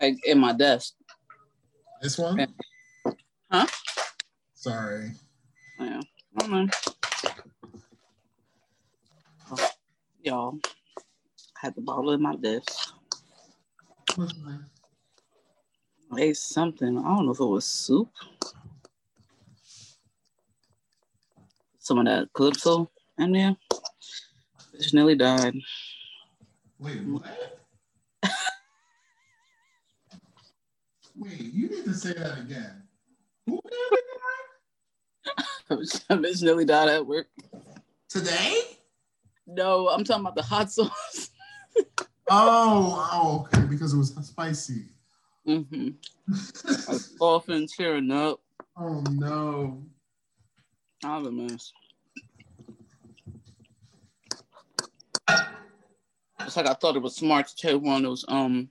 like in my desk. This one? Huh? Sorry. Yeah. I don't know. Oh, y'all, I had the bottle in my desk. I ate something. I don't know if it was soup. Some of that calypso in there. Bitch nearly died. Wait, what? Wait, you need to say that again. Who did it Bitch nearly died at work. Today? No, I'm talking about the hot sauce. Oh, oh, okay, because it was spicy. mm-hmm. I was coughing, cheering up. oh no. I was a mess. It's like I thought it was smart to take one of those um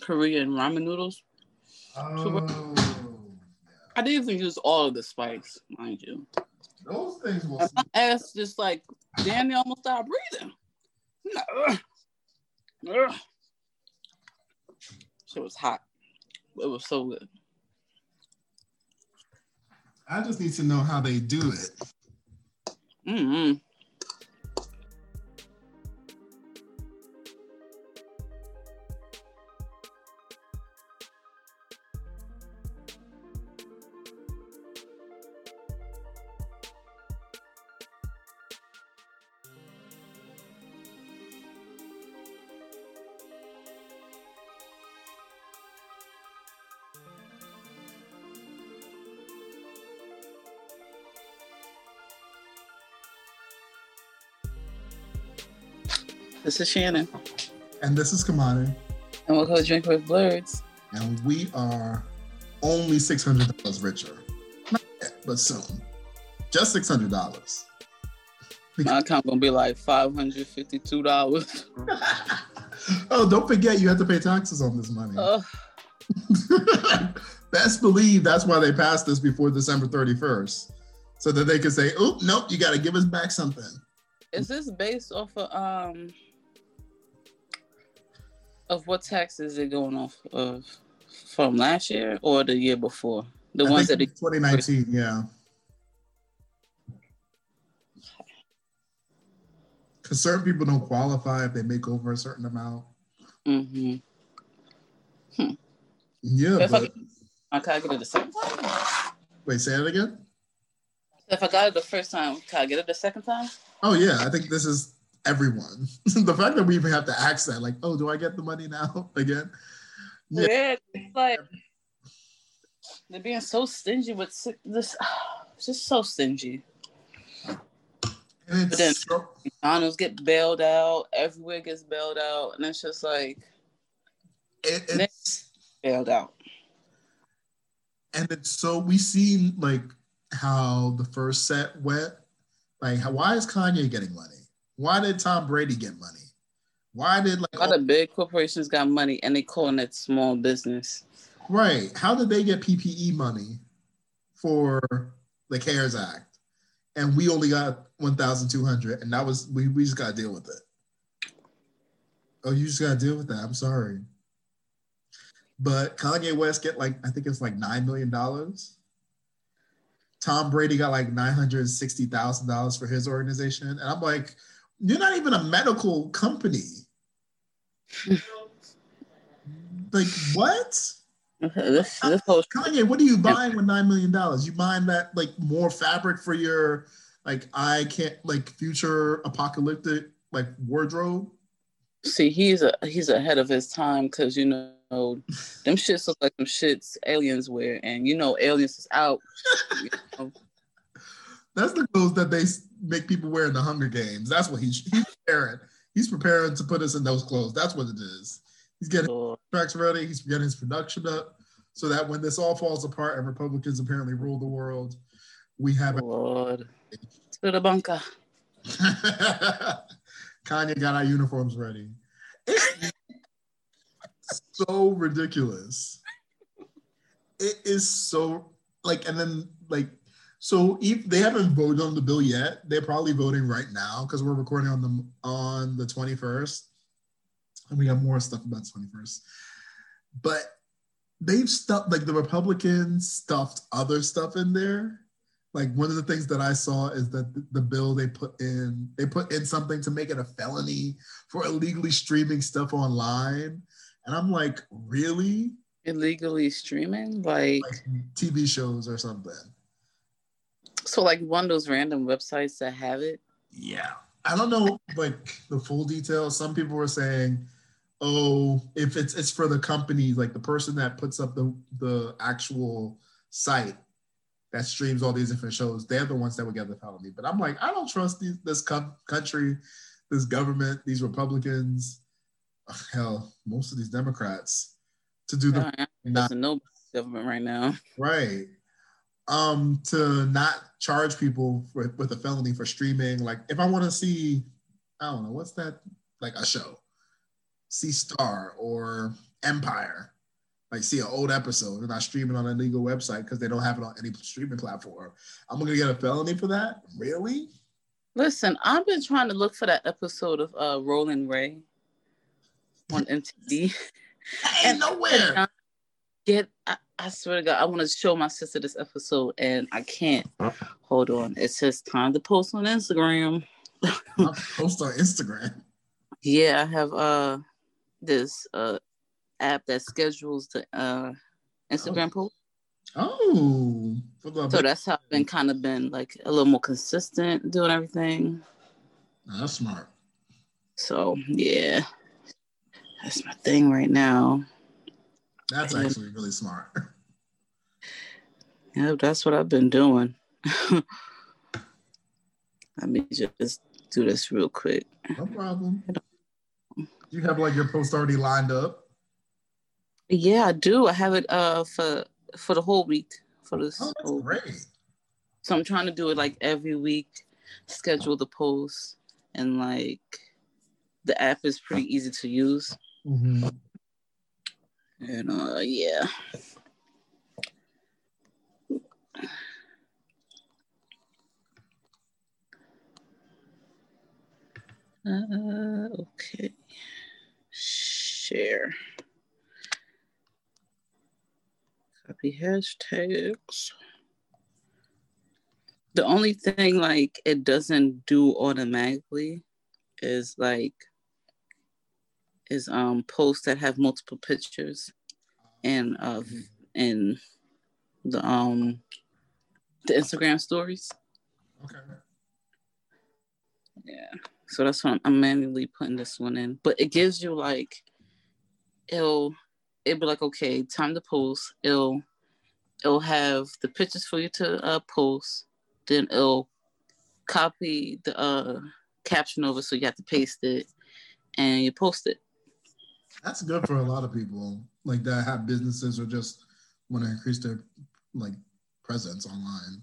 Korean ramen noodles. Oh, I didn't even use all of the spice, mind you. those things will. And my ass just like Danny almost stopped breathing. No. Ugh. Shit was hot. It was so good. I just need to know how they do it. Mm-hmm. This is Shannon. And this is Kamani, And we'll go drink with blurs. and we are only six hundred dollars richer. Not yet, but soon. Just six hundred dollars. My account gonna be like five hundred fifty-two dollars. oh, don't forget you have to pay taxes on this money. Oh, Best believe that's why they passed this before December 31st. So that they could say, oh, nope, you got to give us back something. is this based off of um of what tax is it going off of from last year or the year before? The I ones that it's 2019, yeah. Because certain people don't qualify if they make over a certain amount. Mm-hmm. Hmm. Yeah, If I, but I can I get it the second time? wait, say it again. If I got it the first time, can I get it the second time? Oh yeah, I think this is everyone. the fact that we even have to ask that, like, oh, do I get the money now again? Yeah. Yeah, it's like they're being so stingy with this. It's just so stingy. And But then- so, McDonald's get bailed out. Everywhere gets bailed out, and it's just like it, it's bailed out. and it's so we see like how the first set went. Like, how, why is Kanye getting money? Why did Tom Brady get money? Why did like A lot of big corporations got money, and they calling it small business. right? How did they get PPE money for the CARES Act, and we only got one thousand two hundred, and that was we we just got to deal with it. Oh, you just got to deal with that. I'm sorry, but Kanye West get like I think it's like nine million dollars. Tom Brady got like nine hundred sixty thousand dollars for his organization, and I'm like, you're not even a medical company. like what? This this whole Kanye, what are you buying with nine million dollars? You buying that like more fabric for your like I can't like future apocalyptic like wardrobe? see he's a he's ahead of his time because you know them shits look like some shits aliens wear, and you know aliens is out. you know. That's the clothes that they make people wear in the Hunger Games. That's what he's he's preparing. He's preparing to put us in those clothes. That's what it is. He's getting tracks ready. He's getting his production up so that when this all falls apart and Republicans apparently rule the world, we have Lord, to the bunker. Kanye got our uniforms ready. So ridiculous. It is so like, and then like, so if they haven't voted on the bill yet, they're probably voting right now because we're recording on the on the twenty first, and we have more stuff about twenty first. but they've stuffed like the Republicans stuffed other stuff in there. Like one of the things that I saw is that the, the bill they put in, they put in something to make it a felony for illegally streaming stuff online. And I'm like, really? Illegally streaming? Like, Like TV shows or something. So like one of those random websites that have it. Yeah. I don't know like the full details. Some people were saying, oh, if it's it's for the company, like the person that puts up the the actual site that streams all these different shows, they're the ones that would get the felony. But I'm like, I don't trust these, this co- country, this government, these Republicans, hell, most of these Democrats to do the Uh, not Doesn't know government right now. Right. Um, to not charge people for, with a felony for streaming. Like, if I want to see, I don't know, what's that? Like a show, see Star or Empire, like see an old episode and I stream it on a legal website because they don't have it on any streaming platform. I'm gonna get a felony for that? Really? Listen, I've been trying to look for that episode of uh Rolling Ray on MTV. Ain't nowhere. Get I, I swear to God, I want to show my sister this episode and I can't. Hold on. It says time to post on Instagram. I'll post on Instagram. Yeah, I have uh this uh app that schedules the uh Instagram post. Oh, So that's how I've been kind of been like a little more consistent doing everything. that's smart. So yeah. That's my thing right now. That's Yeah. actually really smart. Yeah, that's what I've been doing. Let me just do this real quick. No problem. You have like your post already lined up. Yeah, I do. I have it uh for for the whole week for this. Oh, that's great. So I'm trying to do it like every week, schedule the post, and like the app is pretty easy to use. Mm-hmm. And uh yeah. Uh, okay. Share. Copy hashtags. The only thing like it doesn't do automatically is like is um posts that have multiple pictures and uh in the um the Instagram stories. Okay. Yeah. So that's why I'm, I'm manually putting this one in. But it gives you like it'll it'll be like, okay, time to post. It'll it'll have the pictures for you to uh post. Then it'll copy the uh caption over so you have to paste it and you post it. That's good for a lot of people like that have businesses or just want to increase their like presence online.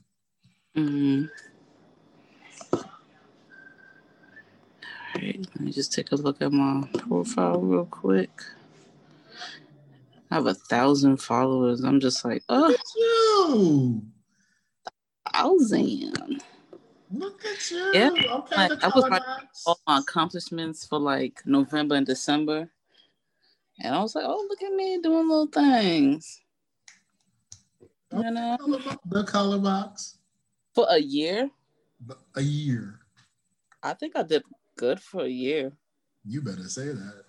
Mm-hmm. All right, let me just take a look at my profile real quick. I have a thousand followers. I'm just like, oh, Look at you. thousand. Look at you. Yeah. Okay. Like, I was like- All my accomplishments for like November and December. And I was like, oh, look at me doing little things. You know, the color box. for a year, A year. I think I did good for a year. You better say that.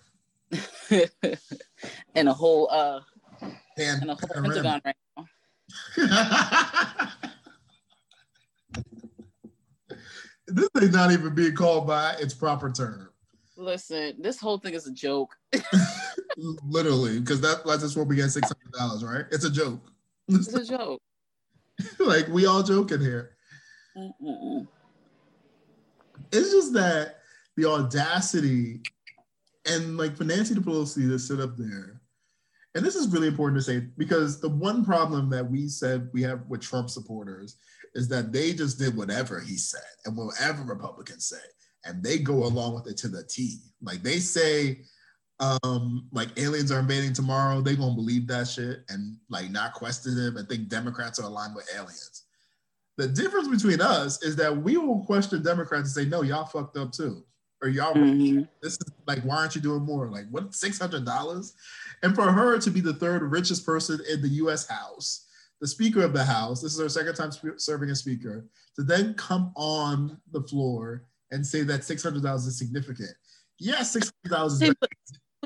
and a whole uh Pan, and a whole. Pentagon right now. this thing's not even being called by its proper term. Listen, this whole thing is a joke. Literally, because that, that's just what we get six hundred dollars, right? It's a joke. It's a joke. like we all joking here. Mm-mm. It's just that the audacity and like for Nancy Pelosi to sit up there, and this is really important to say because the one problem that we said we have with Trump supporters is that they just did whatever he said and whatever Republicans say, and they go along with it to the T. Like they say, um, like aliens are invading tomorrow, they gonna believe that shit and like not question it and think Democrats are aligned with aliens. The difference between us is that we will question Democrats and say, no, y'all fucked up too. Or y'all, Mm-hmm. this is like, why aren't you doing more? Like, what, $600? And for her to be the third richest person in the US House, the Speaker of the House, this is her second time sp- serving as Speaker, to then come on the floor and say that $600 is significant. Yes, $600 Hey,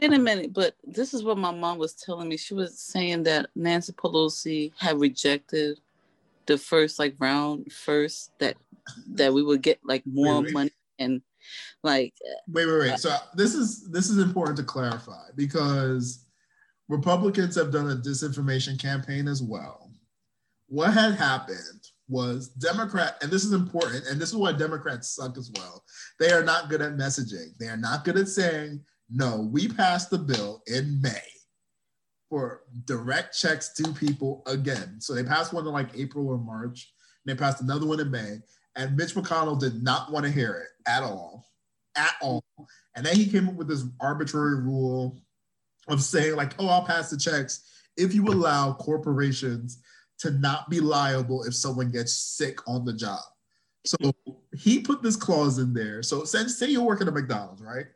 wait a minute, but this is what my mom was telling me. She was saying that Nancy Pelosi had rejected the first like round first that that we would get like more Wait, wait. money and like Wait, wait, wait. Uh, so this is this is important to clarify because Republicans have done a disinformation campaign as well. What had happened was Democrat, and this is important, and this is why Democrats suck as well. They are not good at messaging. They are not good at saying, no, we passed the bill in May for direct checks to people again. So they passed one in like April or March, and they passed another one in May. And Mitch McConnell did not want to hear it at all, at all. And then he came up with this arbitrary rule of saying, like, oh, I'll pass the checks if you allow corporations to not be liable if someone gets sick on the job. So he put this clause in there. So say, you're working at McDonald's, right?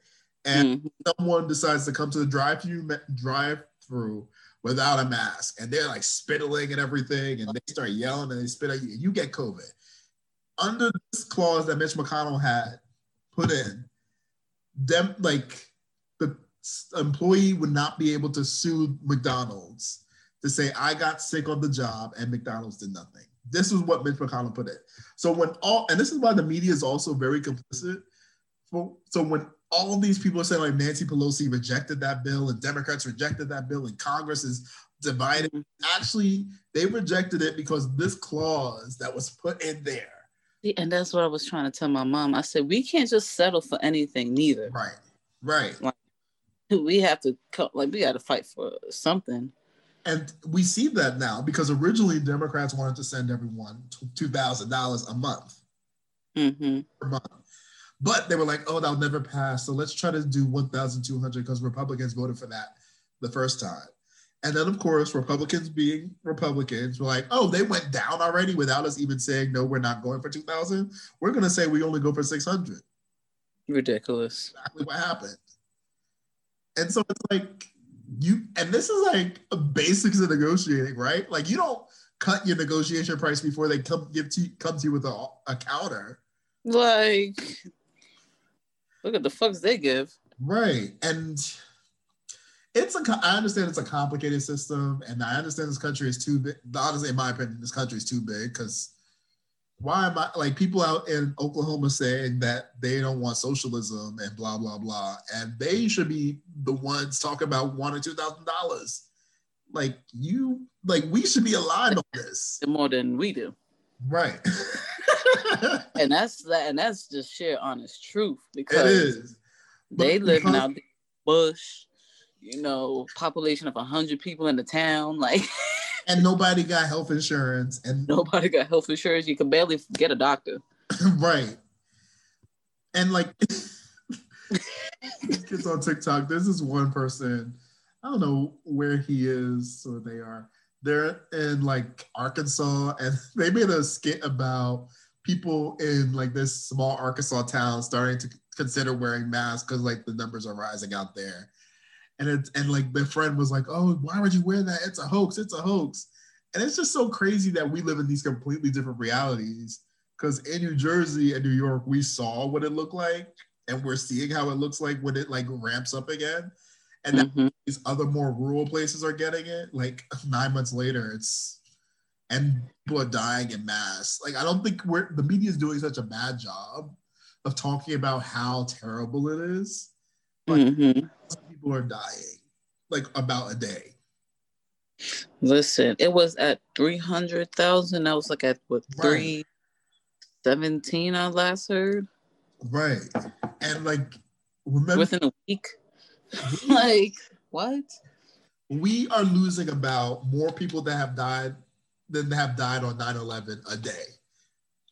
And mhm. someone decides to come to the drive-through drive-through without a mask, and they're like spitting and everything, and they start yelling and they spit at you, and you get COVID. Under this clause that Mitch McConnell had put in, them like the employee would not be able to sue McDonald's to say I got sick on the job and McDonald's did nothing. This is what Mitch McConnell put it. So when all and this is why the media is also very complicit. For, so when all these people are saying like Nancy Pelosi rejected that bill and Democrats rejected that bill and Congress is divided, actually they rejected it because this clause that was put in there. And that's what I was trying to tell my mom. I said we can't just settle for anything neither. Right. Right. We have to like we got to fight for something. And we see that now because originally Democrats wanted to send everyone two thousand dollars a month hmm per month, but they were like, "Oh, that'll never pass." So let's try to do one thousand two hundred because Republicans voted for that the first time. And then, of course, Republicans being Republicans were like, "Oh, they went down already without us even saying no, we're not going for two thousand. We're going to say we only go for six hundred. Ridiculous. Exactly what happened. And so it's like you, and this is like a basics of negotiating, right? Like you don't cut your negotiation price before they come give to come to you with a, a counter, Like, look at the fucks they give. right? And it's a. I understand it's a complicated system, and I understand this country is too big. Honestly, in my opinion, this country is too big because why am I like people out in Oklahoma saying that they don't want socialism and blah blah blah, and they should be the ones talking about one or two thousand dollars. Like you, like we should be aligned on this, more than we do. right? And that's that, and that's just sheer honest truth because is. they live because- out bush, you know, population of hundred people in the town. Like and nobody got health insurance, and nobody got health insurance. You can barely get a doctor. right. And like kids on TikTok, there's this one person, I don't know where he is or they are. They're in like Arkansas and they made a skit about people in like this small Arkansas town starting to consider wearing masks because like the numbers are rising out there. And it's and like their friend was like, Oh, why would you wear that? It's a hoax, it's a hoax. And it's just so crazy that we live in these completely different realities. Because in New Jersey and New York, we saw what it looked like, and we're seeing how it looks like when it like ramps up again. And Mhm. these other more rural places are getting it. Like nine months later, it's and people are dying in mass. Like I don't think we're the media is doing such a bad job of talking about how terrible it is. Like Mhm. Are dying, like about a day. Listen, it was at three hundred thousand. I was like at what Right. three seventeen. I last heard Right. And like remember within a week. like what? we are losing about more people that have died than have died on 9-11 a day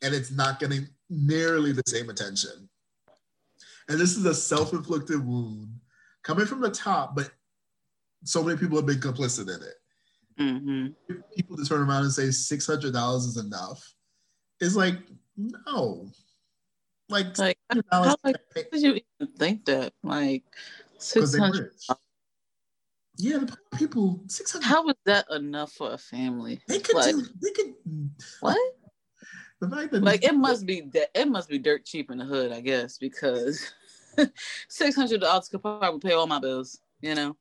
and it's not getting nearly the same attention and this is a self-inflicted wound coming from the top but so many people have been complicit in it hmm people to turn around and say $600 is enough is like no Like, Like, $600 how like did you even think that? like six hundred. Yeah, the poor people six hundred. How was that enough for a family? They could like, do. They could. What? The fact that Like it must be that it must be dirt cheap in the hood, I guess, because six hundred dollars could probably pay all my bills. You know,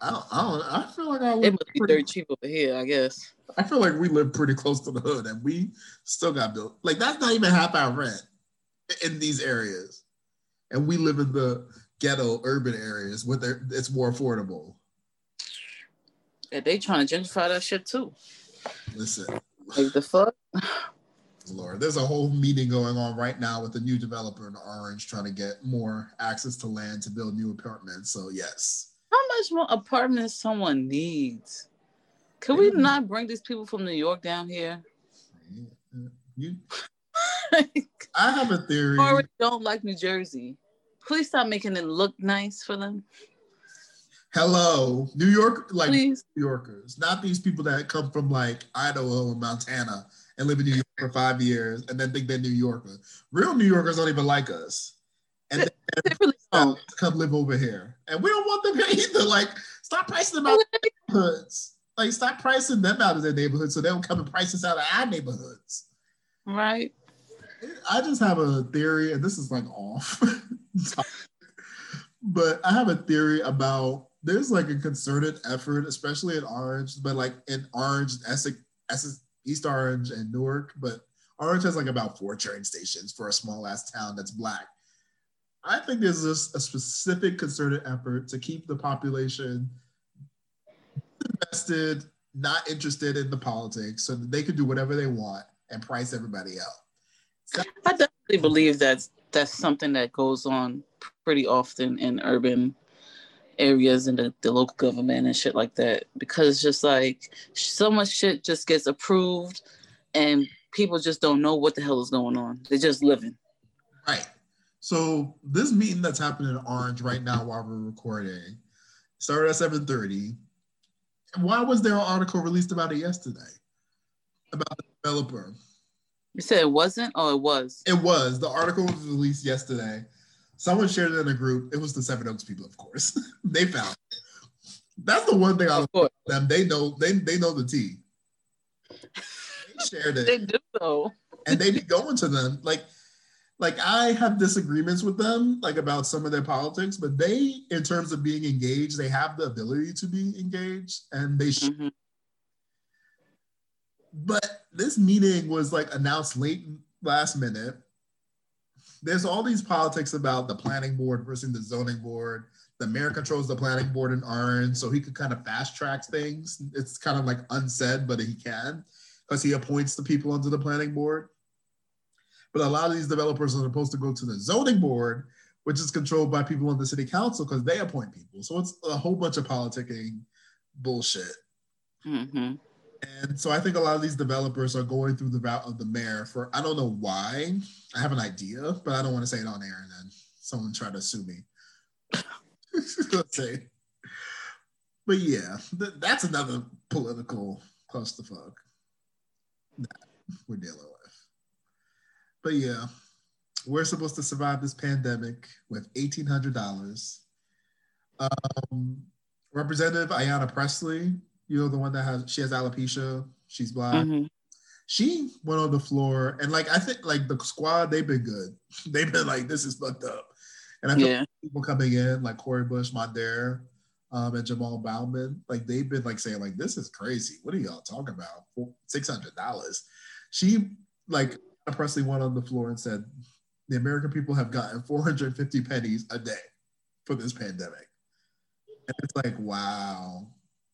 I don't, I don't. I feel like I it must be pretty, cheap over here, I guess. I feel like we live pretty close to the hood, and we still got built. Like that's not even half our rent in these areas, and we live in the ghetto urban areas where it's more affordable. And they trying to gentrify that shit too. Listen, Like the fuck. Lord, there's a whole meeting going on right now with a new developer in Orange trying to get more access to land to build new apartments. So yes, How much more apartments someone needs? Could we Yeah. not bring these people from New York down here? you. I have a theory. already don't like New Jersey. Please stop making it look nice for them. Hello, New York, like Please. New Yorkers, not these people that come from like Idaho and Montana and live in New York for five years and then think they're New Yorkers. Real New Yorkers don't even like us. And really then don't. come live over here. And we don't want them here either. Like, stop pricing them out of their neighborhoods. Like, stop pricing them out of their neighborhoods so they don't come and price us out of our neighborhoods. Right? I just have a theory, and this is like off, but I have a theory about there's like a concerted effort, especially in Orange, but like in Orange, Essex, Essex, East Orange, and Newark. But Orange has like about four train stations for a small ass town that's black. I think there's this, a specific concerted effort to keep the population invested, not interested in the politics, so that they can do whatever they want and price everybody out. I definitely believe that's that's something that goes on pretty often in urban areas and the, the local government and shit like that because it's just like so much shit just gets approved and people just don't know what the hell is going on. They're just living. Right. So this meeting that's happening in Orange right now while we're recording started at 7:30. Why was there an article released about it yesterday? About the developer. You said it wasn't or it was? It was. The article was released yesterday. Someone shared it in a group. It was the Seven Oaks people, of course. they found it. That's the one thing I love about them. They know they they know the tea. They shared it. They do though. and they be going to them like like I have disagreements with them like about some of their politics, but they in terms of being engaged, they have the ability to be engaged and they sh- Mhm. but this meeting was like announced late last minute. There's all these politics about the planning board versus the zoning board. The mayor controls the planning board in Orange, so he could kind of fast track things. It's kind of like unsaid, but he can because he appoints the people onto the planning board. But a lot of these developers are supposed to go to the zoning board, which is controlled by people on the city council because they appoint people. So it's a whole bunch of politicking bullshit. Mhm. And so I think a lot of these developers are going through the route of the mayor for I don't know why. I have an idea, but I don't want to say it on air and then someone try to sue me. Let's say. But yeah, th- that's another political clusterfuck that we're dealing with. But yeah, we're supposed to survive this pandemic with eighteen hundred dollars. Um, Representative Ayanna Pressley, you know the one that has she has alopecia, she's black. Mhm. She went on the floor and like I think like the squad they've been good. They've been like this is fucked up, and I feel Yeah. people coming in like Cori Bush, Mondaire, um, and Jamaal Bowman, like they've been like saying like this is crazy. What are y'all talking about? Six hundred dollars. She like Pressley went on the floor and said the American people have gotten 450 pennies a day for this pandemic. And it's like, wow.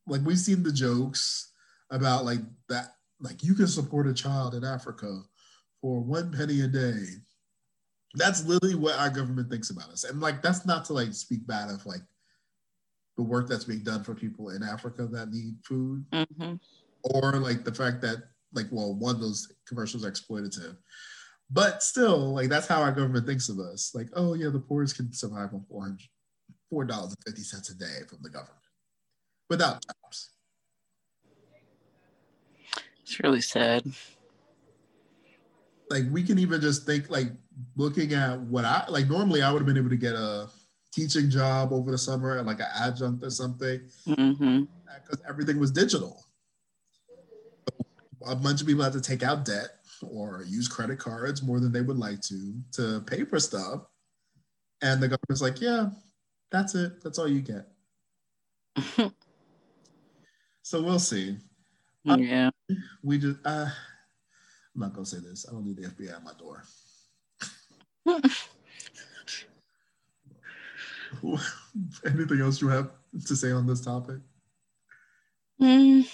Like we've seen the jokes about like that, like you can support a child in Africa for one penny a day. That's literally what our government thinks about us. And like that's not to like speak bad of like the work that's being done for people in Africa that need food Mhm. or like the fact that like well one of those commercials are exploitative but still like that's how our government thinks of us like oh yeah the poorest can survive on 400 four dollars and 50 cents a day from the government without jobs It's really sad. like we can even just think like looking at what I like, normally I would have been able to get a teaching job over the summer, like an adjunct or something, because Mm-hmm. everything was digital. A bunch of people had to take out debt or use credit cards more than they would like to to pay for stuff. And the government's like, yeah, that's it. That's all you get. So we'll see. yeah. We just, uh, I'm not gonna say this. I don't need the FBI at my door. Anything else you have to say on this topic? Mm.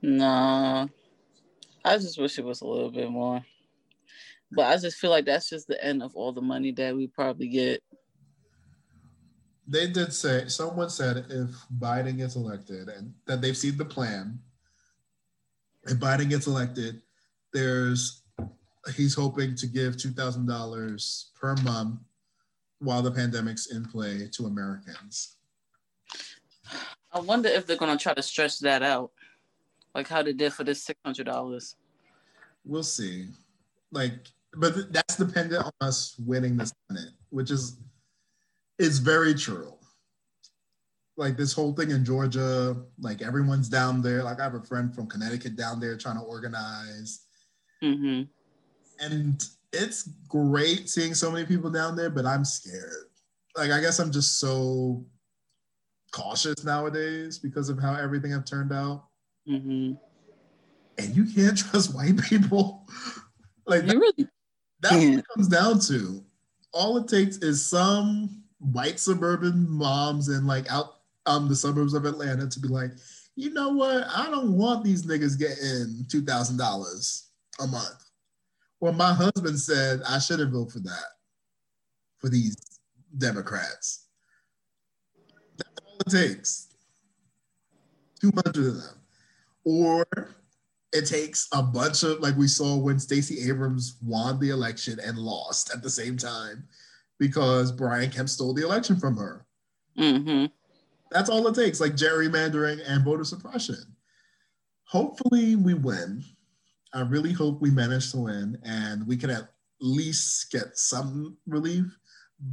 Nah. I just wish it was a little bit more. But I just feel like that's just the end of all the money that we probably get. They did say someone said if Biden gets elected and that they've seen the plan. If Biden gets elected, there's he's hoping to give two thousand dollars per month while the pandemic's in play to Americans. I wonder if they're gonna try to stretch that out. Like how they did for this six hundred dollars. We'll see. Like, but that's dependent on us winning the Senate, which is is very true. Like this whole thing in Georgia, like everyone's down there. Like I have a friend from Connecticut down there trying to organize. Mm-hmm. And it's great seeing so many people down there, but I'm scared. Like I guess I'm just so cautious nowadays because of how everything have turned out. Mm-hmm. And you can't trust white people. like You really That's what it comes down to. All it takes is some white suburban moms in like out um the suburbs of Atlanta to be like, you know what? I don't want these niggas getting two thousand dollars a month. Well, my husband said I shouldn't vote for that for these Democrats. That's all it takes. 200 of them. Or it takes a bunch of like we saw when Stacey Abrams won the election and lost at the same time because Brian Kemp stole the election from her. mm-hmm. That's all it takes, like gerrymandering and voter suppression. Hopefully, we win. I really hope we manage to win and we can at least get some relief.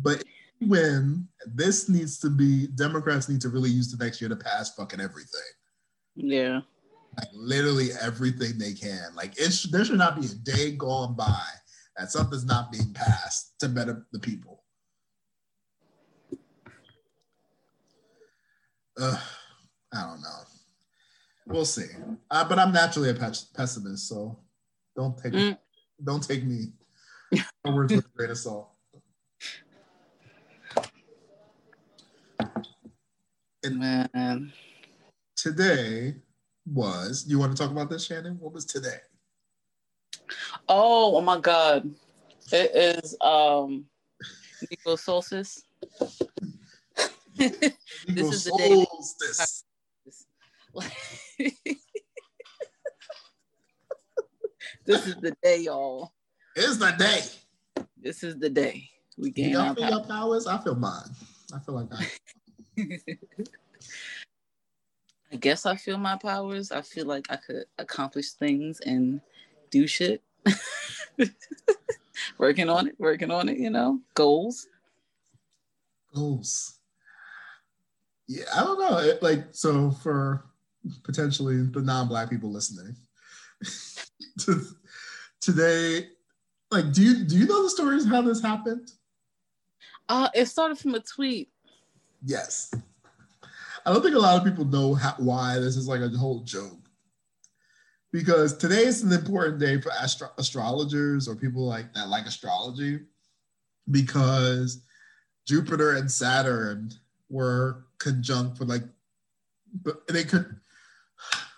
But if we win, this needs to be Democrats need to really use the next year to pass fucking everything. Yeah. like literally everything they can. Like it sh- there should not be a day gone by that something's not being passed to better the people. Ugh, I don't know. We'll see. Uh, but I'm naturally a pes- pessimist, so don't take Mm. don't take me my words with a grain of salt. Man. Today was. You want to talk about this, Shannon? What was today? Oh, oh my god. It is um Negro solstice. This is the day solstice. this is the day, y'all. It's the day. This is the day. We gain y'all our feel power. your powers? I feel mine. I feel like I. I guess I feel my powers. I feel like I could accomplish things and do shit. working on it, working on it, you know, goals. goals. Yeah, I don't know. It, like, so for potentially the non-black people listening, to, today, like, do you do you know the stories of how this happened? Uh, it started from a tweet. Yes. I don't think a lot of people know how, why this is like a whole joke. Because today is an important day for astro- astrologers or people like that like astrology because Jupiter and Saturn were conjunct for like but they could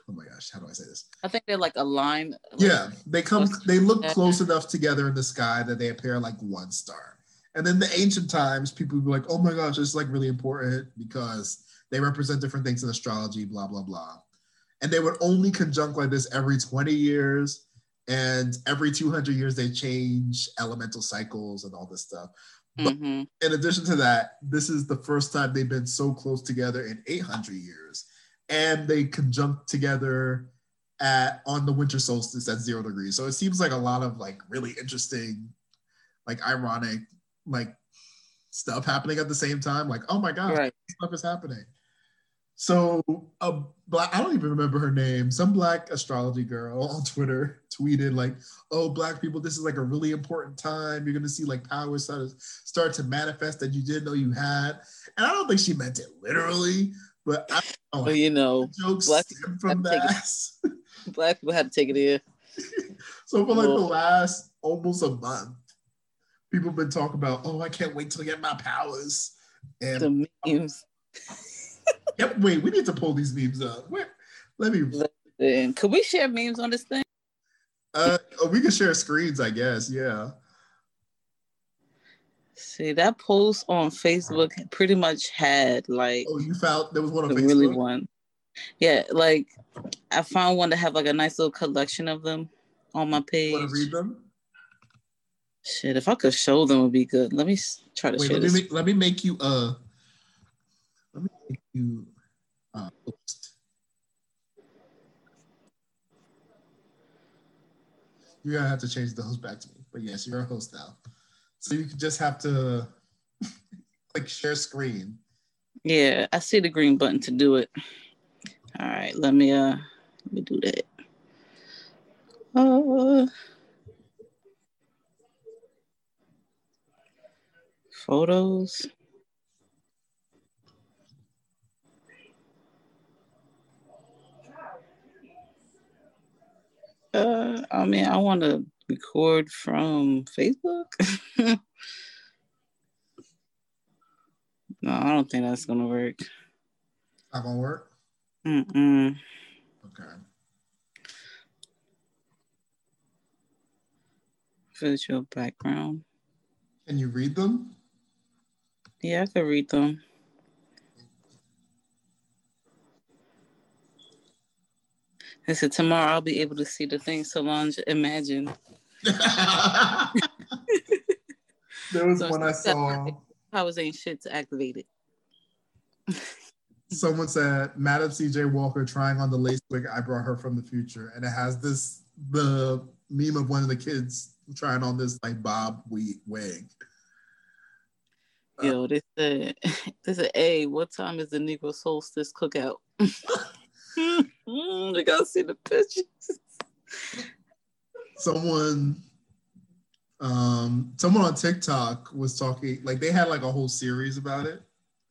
oh my gosh, how do I say this? I think they're like aligned. like- Yeah, they come they look close enough together in the sky that they appear like one star. And then the ancient times, people would be like, oh my gosh, it's like really important because they represent different things in astrology, blah, blah, blah. And they would only conjunct like this every 20 years. And every 200 years, they change elemental cycles and all this stuff. Mhm. In addition to that, this is the first time they've been so close together in 800 years. And they conjunct together at on the winter solstice at zero degrees. So it seems like a lot of like really interesting, like ironic, like stuff happening at the same time. Like, oh my god, Right. stuff is happening. So a black, I don't even remember her name. Some black astrology girl on Twitter tweeted like, "Oh, black people, this is like a really important time. You're gonna see like powers start to start to manifest that you didn't know you had." And I don't think she meant it literally, but I don't know. Well, you know, jokes black from that. black people had to take it in. so for like the last almost a month, people have been talking about, "Oh, I can't wait to get my powers." And The memes. Yep, wait, we need to pull these memes up. Where? Let me And could we share memes on this thing? Uh, oh, we can share screens, I guess. Yeah. See, that post on Facebook pretty much had like Oh, you found there was one on Facebook. really one. Yeah, like I found one to have like a nice little collection of them on my page. Want to read them? Shit, if I could show them, would be good. Let me try to Wait, share let me this. let me make you uh you uh host. You're gonna have to change the host back to me, but yes, you're a host now. So you just have to click share screen. Yeah, I see the green button to do it. All right, let me uh let me do that. Uh, photos. Uh, I mean, I want to record from Facebook. no, I don't think that's gonna work. Not gonna work. Mm-mm. Okay. Virtual background. Can you read them? Yeah, I could read them. I said tomorrow I'll be able to see the thing Solange imagined. there was So one I it's got- saw. Powers ain't shit to activate it. Someone said Madam CJ Walker trying on the lace wig I brought her from the future, and it has this the meme of one of the kids trying on this like bob we- wig. Yo, they said they said, hey, what time is the Negro solstice cookout? They gotta see the pictures. Someone, um, someone on TikTok was talking like they had like a whole series about it,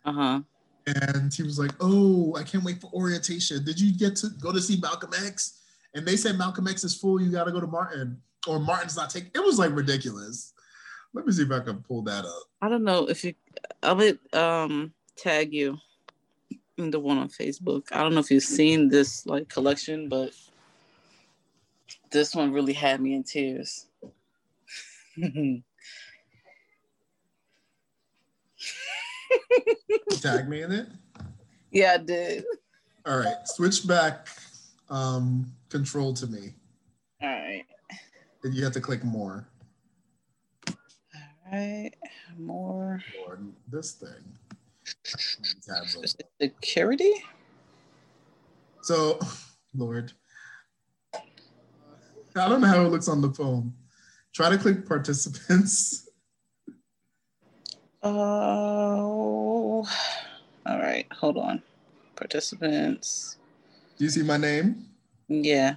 Uh-huh. and he was like, "Oh, I can't wait for orientation. Did you get to go to see Malcolm X?" And they said Malcolm X is full. You got to go to Martin, or Martin's not taking. It was like ridiculous. Let me see if I can pull that up. I don't know if you I would um tag you the one on Facebook. I don't know if you've seen this like collection, but this one really had me in tears. Tag me in it. yeah, I did. All right, switch back um, control to me. All right. And you have to click more. All right. More Or this thing. Security. So, Lord, I don't know how it looks on the phone. Try to click participants. Oh, all right. Hold on. Participants. Do you see my name? Yeah.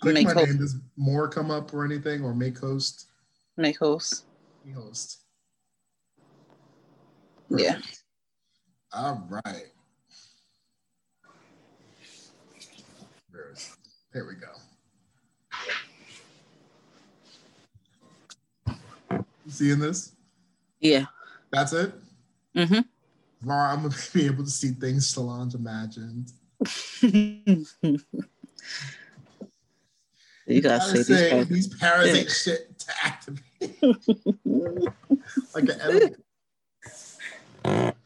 Click Make my host. name. Does more come up or anything? Or make host? Make host. Me host. Yeah. All right. There, we go. You seeing this? Yeah. That's it? Mm-hmm. Tomorrow I'm gonna be able to see things Solange imagined. you gotta say these say guys. these powers ain't shit to activate. like an.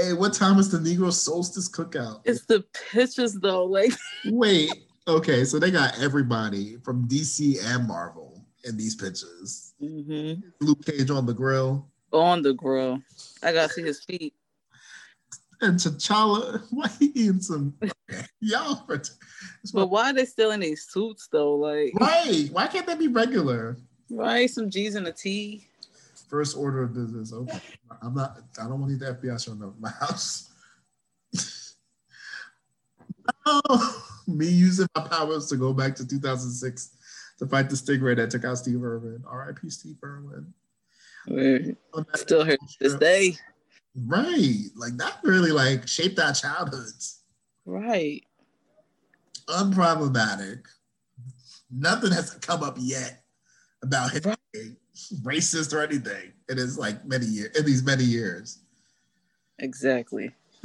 Hey, what time is the Negro Solstice cookout? It's the pictures though, like Wait, okay, so they got everybody from DC and Marvel in these pictures. mhm. Luke Cage on the grill. on the grill. I gotta see his feet. and T'Challa, why he eating some? Y'all, but why are they still in these suits though? Like, right? Why can't they be regular? Right, some G's and a T. First order of business. Okay, I'm not. I don't want the FBI showing up at my house. no, oh, me using my powers to go back to 2006 to fight the stingray that took out Steve Irwin. R.I.P. Steve Irwin. Still here to this day. Right. Like that really like shaped our childhoods. Right. Unproblematic. Nothing has come up yet about him right. Racist or anything. It is like many years in these many years. Exactly.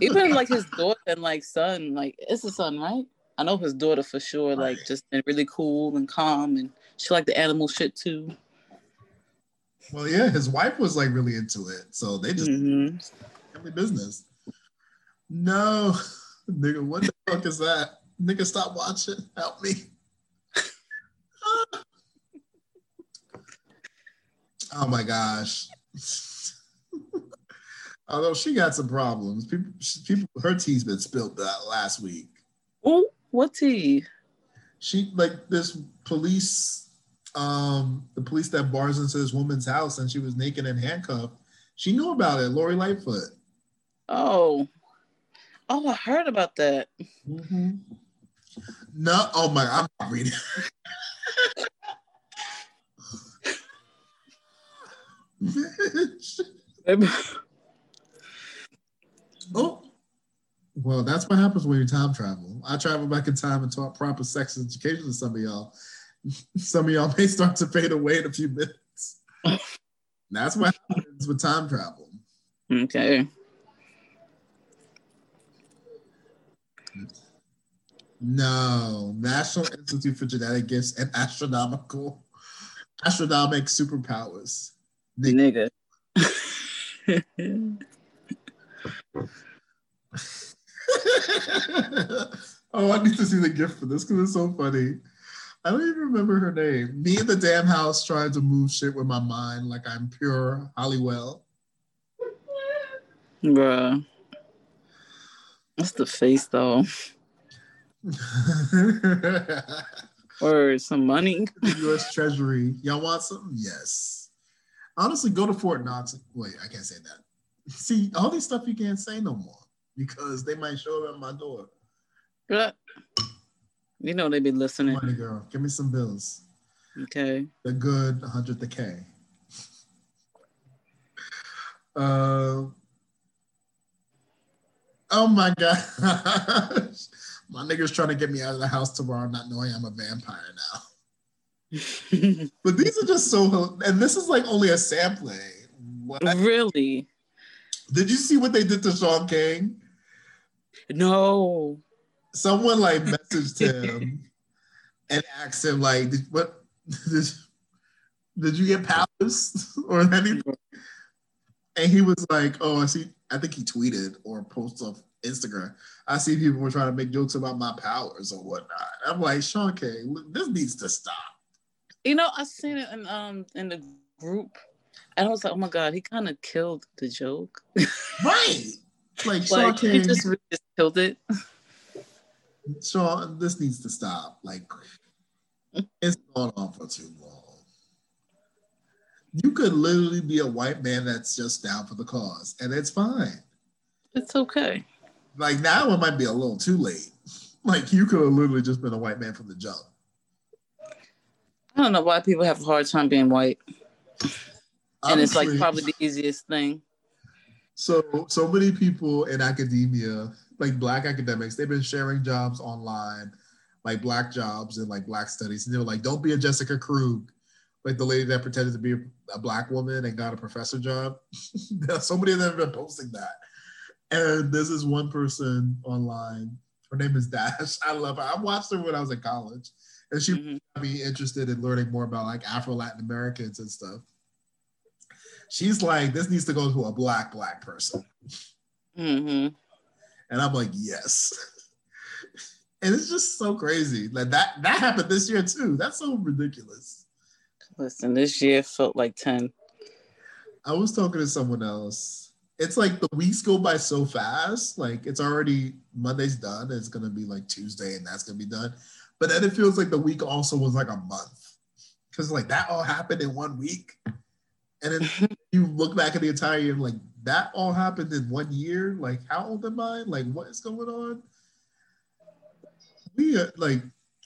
Even like his daughter and like son, like it's a son, right? I know his daughter for sure, like just been really cool and calm and she like the animal shit too. Well, yeah, his wife was like really into it, so they just mm-hmm. family business. No, nigga, what the fuck is that? Nigga, stop watching. Help me. oh my gosh. Although she got some problems, people, people, her tea's been spilled last week. Oh, what tea? She like this police um, the police that bars into this woman's house and she was naked and handcuffed. She knew about it, Lori Lightfoot. Oh, oh, I heard about that. Mm-hmm. No, oh my, I'm not reading. oh, well, that's what happens when you time travel. I travel back in time and taught proper sex education to some of y'all some of y'all may start to fade away in a few minutes. That's what happens with time travel. Okay. No, National Institute for Genetic Gifts and Astronomical Astronomic Superpowers. The nigga. oh, I need to see the gift for this because it's so funny. I don't even remember her name. Me in the damn house trying to move shit with my mind like I'm pure Hollywell. Bruh. That's the face though. or some money. U.S. Treasury. Y'all want some? Yes. Honestly, go to Fort Knox. Wait, I can't say that. See, all these stuff you can't say no more because they might show up at my door. But you know they be listening. Money girl, give me some bills. Okay. The good hundred the K. Uh, oh my gosh. my nigga's trying to get me out of the house tomorrow, not knowing I'm a vampire now. but these are just so, and this is like only a sampling. What? Really? Did you see what they did to Shaun King? No someone like messaged him and asked him like, did, "What did, did you get powers or anything?" And he was like, "Oh, I see. I think he tweeted or posted on Instagram. I see people were trying to make jokes about my powers or whatnot. I'm like, Shaun K, this needs to stop." You know, I seen it in um in the group, and I was like, "Oh my god, he kind of killed the joke." right. Like, like he just really just killed it. Shaun, this needs to stop. Like, it's gone on for too long. You could literally be a white man that's just down for the cause, and it's fine. It's okay. Like now, it might be a little too late. Like you could have literally just been a white man from the jump. I don't know why people have a hard time being white, and it's like probably the easiest thing. So, so many people in academia like black academics, they've been sharing jobs online, like black jobs and like black studies. And they were like, don't be a Jessica Krug, like the lady that pretended to be a black woman and got a professor job. so many of them have been posting that. And this is one person online. Her name is Dash. I love her. I watched her when I was in college. And she mm-hmm. got me interested in learning more about like Afro Latin Americans and stuff. She's like, this needs to go to a black, black person. Mm-hmm. And I'm like, yes. and it's just so crazy. Like that that happened this year too. That's so ridiculous. Listen, this year felt like 10. I was talking to someone else it's like the weeks go by so fast. Like it's already Monday's done. It's gonna be like Tuesday, and that's gonna be done. But then it feels like the week also was like a month because like that all happened in one week, and then you look back at the entire year like that all happened in one year. Like how old am I? Like what is going on? We are, like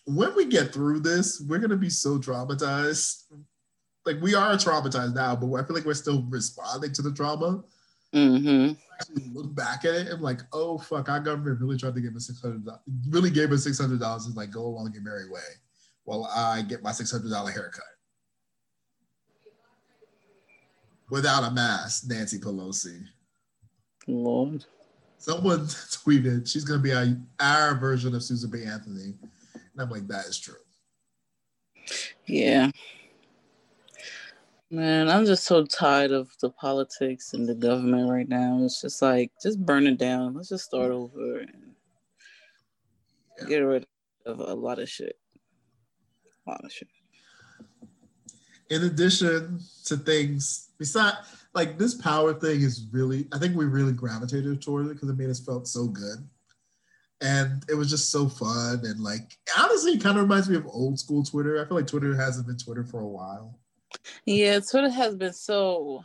when we get through this, we're gonna be so traumatized. Like we are traumatized now, but I feel like we're still responding to the trauma. Mm-hmm. Actually look back at it and like, oh fuck, our government really tried to give us six hundred really gave us six hundred dollars and like go along your merry way while I get my six hundred dollar haircut. Without a mask, Nancy Pelosi. Lord. Someone tweeted she's gonna be our, our version of Susan B. Anthony. And I'm like, that is true. Yeah. Man, I'm just so tired of the politics and the government right now. It's just like, just burn it down. Let's just start over and get rid of a lot of shit. A lot of shit. In addition to things, besides, like this power thing is really, I think we really gravitated towards it because it made us felt so good. And it was just so fun. And like, honestly, it kind of reminds me of old school Twitter. I feel like Twitter hasn't been Twitter for a while. Yeah, Twitter has been so.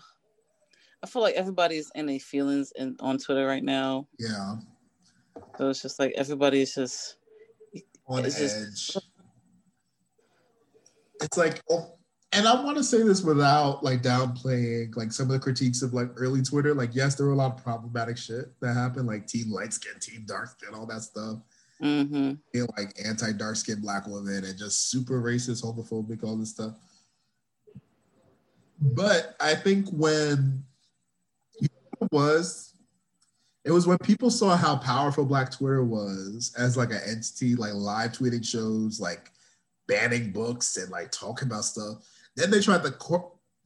I feel like everybody's in their feelings in, on Twitter right now. Yeah. So it's just like everybody's just on it's edge. Just... It's like, oh, and I want to say this without like downplaying like some of the critiques of like early Twitter. Like, yes, there were a lot of problematic shit that happened, like team light skin, team dark skin, all that stuff. Mm-hmm. Know, like anti dark skin black women and just super racist, homophobic, all this stuff. But I think when it was, it was when people saw how powerful Black Twitter was as like an entity, like live tweeting shows, like banning books and like talking about stuff. Then they tried to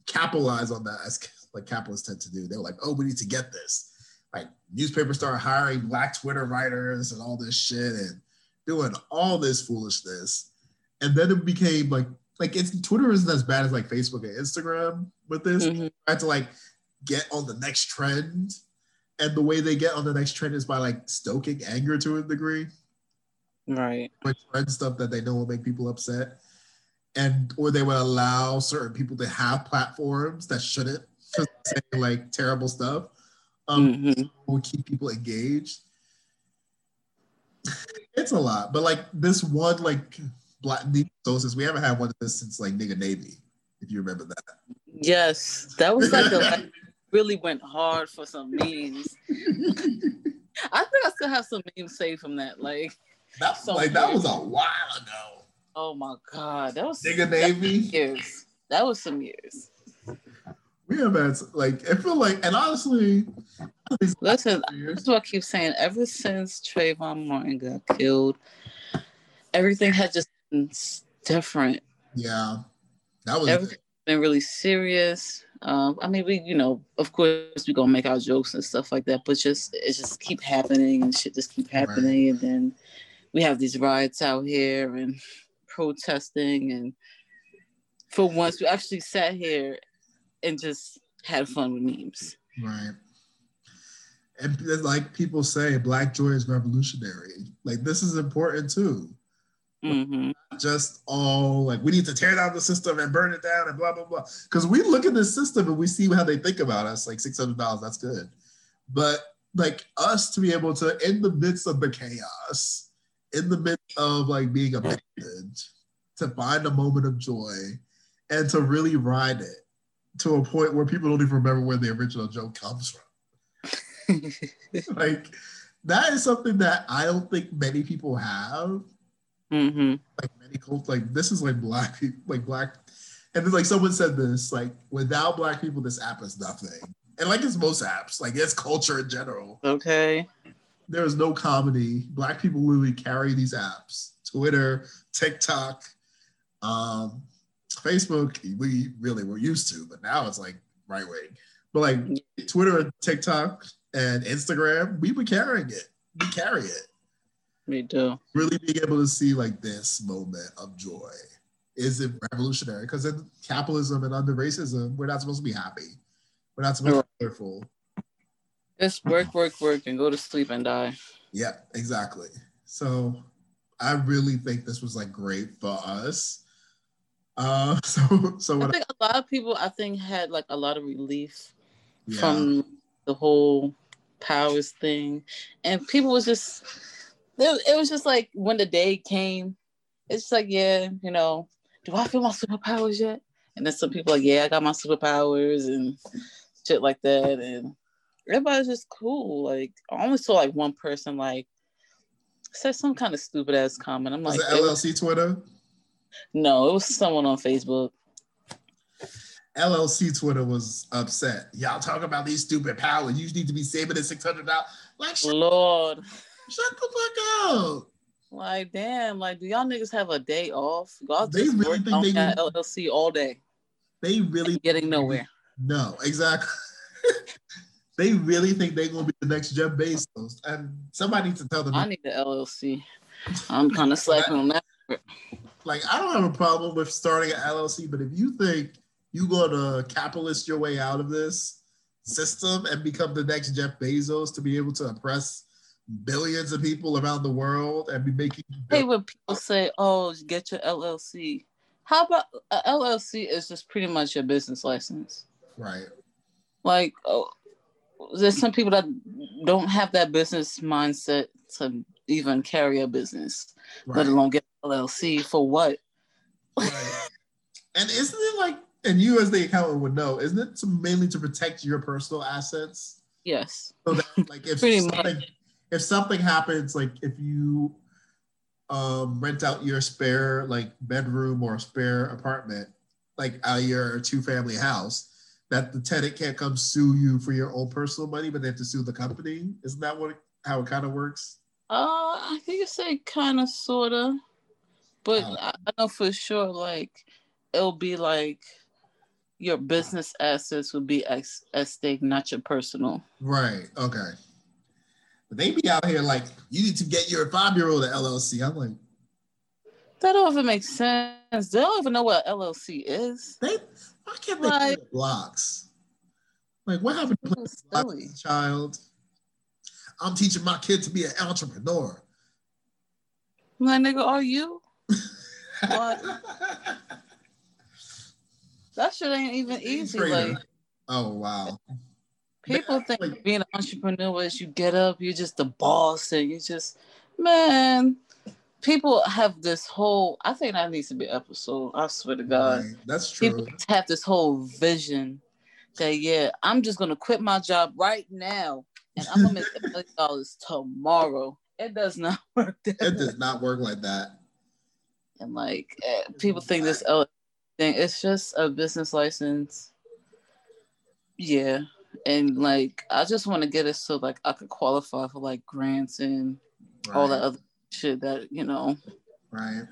capitalize on that as like capitalists tend to do. They were like, oh, we need to get this. Like newspapers started hiring Black Twitter writers and all this shit and doing all this foolishness. And then it became like like it's Twitter isn't as bad as like Facebook and Instagram with this. Mm-hmm. Try to like get on the next trend. And the way they get on the next trend is by like stoking anger to a degree. Right. Like trend stuff that they know will make people upset. And or they would allow certain people to have platforms that shouldn't say like terrible stuff. Um mm-hmm. will keep people engaged. It's a lot, but like this one like black sources. We haven't had one of this since like nigga Navy, if you remember that. Yes, that was like a like, really went hard for some memes. I think I still have some memes saved from that. Like that, like that was a while ago. Oh my god, that was nigga Navy years. That was some years. We have had like I feel like, and honestly, listen, that's what I keep saying. Ever since Trayvon Martin got killed, everything had just different. Yeah, that was everything's been really serious. Um, I mean, we, you know, of course, we gonna make our jokes and stuff like that, but just it just keep happening and shit just keep happening, right. and then we have these riots out here and protesting, and for once, we actually sat here and just had fun with memes. Right. And like people say, Black joy is revolutionary. Like this is important too. Mm-hmm. Just all like we need to tear down the system and burn it down and blah blah blah. Because we look at this system and we see how they think about us. Like six hundred dollars, that's good. But like us to be able to, in the midst of the chaos, in the midst of like being abandoned, to find a moment of joy and to really ride it to a point where people don't even remember where the original joke comes from. like that is something that I don't think many people have Mm-hmm. Like many cults, like this is like black people, like black, and then like someone said this, like without black people, this app is nothing. And like it's most apps, like it's culture in general. Okay. There is no comedy. Black people literally carry these apps. Twitter, TikTok, um, Facebook, we really were used to, but now it's like right wing. But like Twitter, TikTok, and Instagram, we were carrying it. We carry it. Me too. Really being able to see like this moment of joy is it revolutionary because in capitalism and under racism, we're not supposed to be happy. We're not supposed to be cheerful. Just work, work, work, and go to sleep and die. Yeah, exactly. So I really think this was like great for us. Uh, so so I think a lot of people I think had like a lot of relief yeah, from the whole powers thing, and people was just it, it was just like when the day came, it's just like yeah, you know, do I feel my superpowers yet? And then some people like yeah, I got my superpowers and shit like that, and everybody's just cool. Like I only saw like one person like said some kind of stupid ass comment. I'm was like, it LLC Twitter? no, it was someone on Facebook. LLC Twitter was upset. Y'all talk about these stupid powers. You need to be saving the six hundred dollars. Like Lord, shut the fuck up. like damn, like do y'all niggas have a day off? Y'all They just really think on they that need- LLC all day, They really getting nowhere. No, exactly. they really think they're gonna be the next Jeff Bezos, and somebody needs to tell them. I need the LLC. I'm kind of slacking on that. like, I don't have a problem with starting an LLC, but if you think you gonna capitalist your way out of this system and become the next Jeff Bezos to be able to oppress billions of people around the world and be making Hey, when people say, "Oh, get your LLC," how about a LLC is just pretty much your business license. right, Like, oh, there's some people that don't have that business mindset to even carry a business, right, let alone get LLC for what? right. And isn't it like, and you as the accountant would know, isn't it to mainly to protect your personal assets? Yes. So that, like, if something, if something happens, like if you um, rent out your spare like bedroom or spare apartment, like out of your two family house, that the tenant can't come sue you for your own personal money, but they have to sue the company. Isn't that what how it kind of works? Uh, I think you say kind of, sort of, but Oh. I, I know for sure, like, it'll be like your business assets will be at, at stake, not your personal. Right. Okay. But they be out here like you need to get your five year old an LLC. I'm like, That don't even make sense. They don't even know what LLC is. they why can't they play blocks? Like what happened to playing blocks silly. as a child? I'm teaching my kid to be an entrepreneur. I'm nigga, are you? What? That shit ain't even easy. Like, oh wow. People think Like- being an entrepreneur is you get up, you're just the boss, and you just, man. People have this whole. I think that needs to be episode. I swear to God. Right. That's true. people have this whole vision that yeah, I'm just gonna quit my job right now and I'm gonna make a million dollars tomorrow. It does not work that It way. does not work like that. And like eh, people think this thing, it's just a business license. Yeah. And like I just want to get it so like I could qualify for like grants and Right. all that other shit that, you know, Right.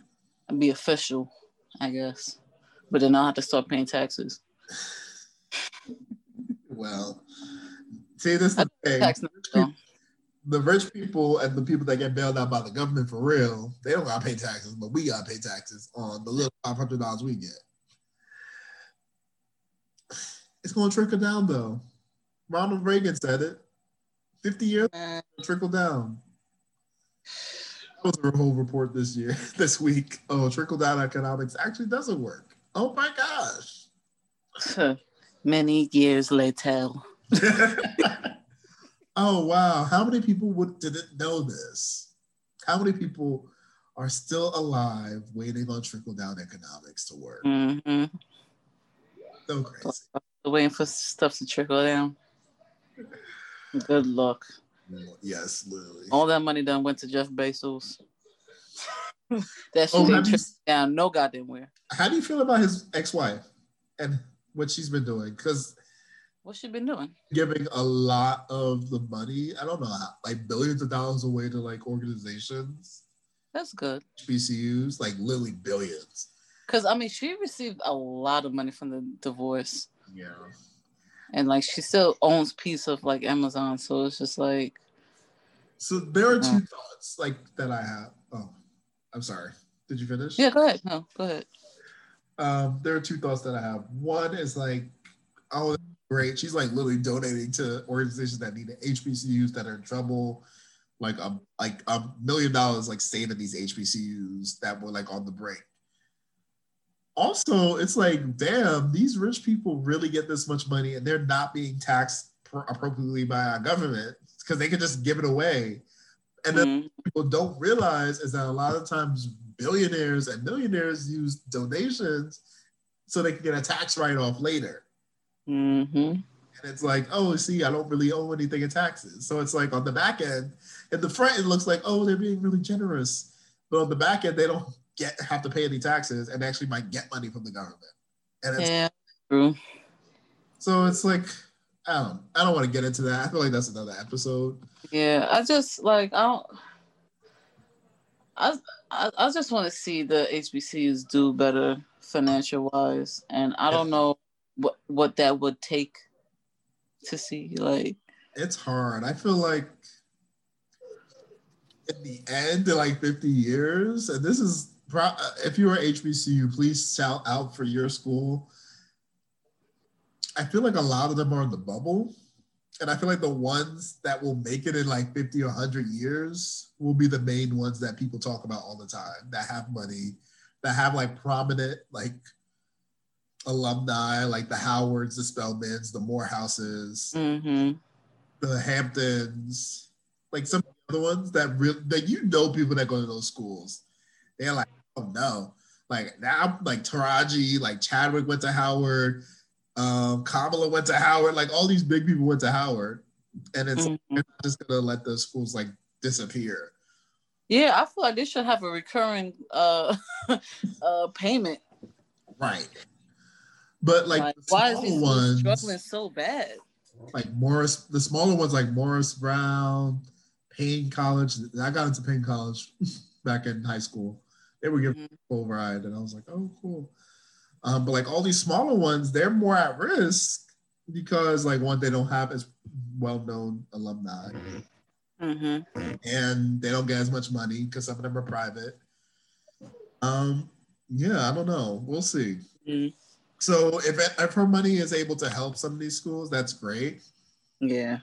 and be official, I guess. But then I'll have to start paying taxes. Well, see, this is the thing. Tax the rich people and the people that get bailed out by the government for real, they don't gotta pay taxes, but we gotta pay taxes on the little five hundred dollars we get. It's gonna trickle down though. Ronald Reagan said it. Fifty years Man, trickle down. That was a whole report this year, this week. Oh, trickle down economics actually doesn't work. Oh my gosh. Many years later. oh wow! How many people would didn't know this? How many people are still alive waiting on trickle down economics to work? hmm So crazy. Waiting for stuff to trickle down. Good luck. Yes, literally. All that money done went to Jeff Bezos. that oh, shit Oh, ain't you- down no goddamn where. How do you feel about his ex-wife and what she's been doing? Because What's she been doing? giving a lot of the money, I don't know, how, like billions of dollars away to like organizations, That's good. HBCUs, like literally billions. Cause I mean she received a lot of money from the divorce. Yeah. And like she still owns piece of like Amazon. So it's just like So there are two Mm. thoughts like that I have. Oh, I'm sorry. Did you finish? Yeah, go ahead. No, go ahead. Um, there are two thoughts that I have. One is like, oh, great. She's like literally donating to organizations that need HBCUs that are in trouble. Like a like a million dollars like saving these HBCUs that were like on the brink. Also, it's like, damn, these rich people really get this much money and they're not being taxed appropriately by our government because they can just give it away. And then mm-hmm. people don't realize is that a lot of times billionaires and millionaires use donations so they can get a tax write off later. Mm-hmm. And it's like, oh, see, I don't really owe anything in taxes. So it's like on the back end, in the front, it looks like, oh, they're being really generous. But on the back end, they don't get have to pay any taxes and actually might get money from the government. And it's, yeah, true. So it's like, I don't, I don't want to get into that. I feel like that's another episode. Yeah, I just like I don't. I, I, I just want to see the HBCUs do better financial wise, and I don't know what what that would take to see. Like, it's hard. I feel like in the end, in like fifty years, and this is if you're HBCU, please shout out for your school. I feel like a lot of them are in the bubble. And I feel like the ones that will make it in like 50 or 100 years will be the main ones that people talk about all the time that have money, that have like prominent like alumni, like the Howards, the Spelmans, the Morehouses, mm-hmm. the Hamptons, like some of the other ones that really that you know people that go to those schools. They're like, oh no. Like now, like Taraji, like Chadwick went to Howard, um, Kamala went to Howard, like all these big people went to Howard. And it's mm-hmm. just gonna let those schools like disappear. Yeah, I feel like they should have a recurring uh uh payment. Right. But like, like why is these ones struggling so bad? Like Morris, the smaller ones like Morris Brown, Paine College. I got into Paine College back in high school. They were giving mm-hmm. full ride, and I was like, oh, cool. Um, but like all these smaller ones, they're more at risk because like one, they don't have as well-known alumni, mm-hmm. and they don't get as much money because some of them are private. Um, yeah, I don't know. We'll see. Mm-hmm. So if if her money is able to help some of these schools, that's great. Yeah,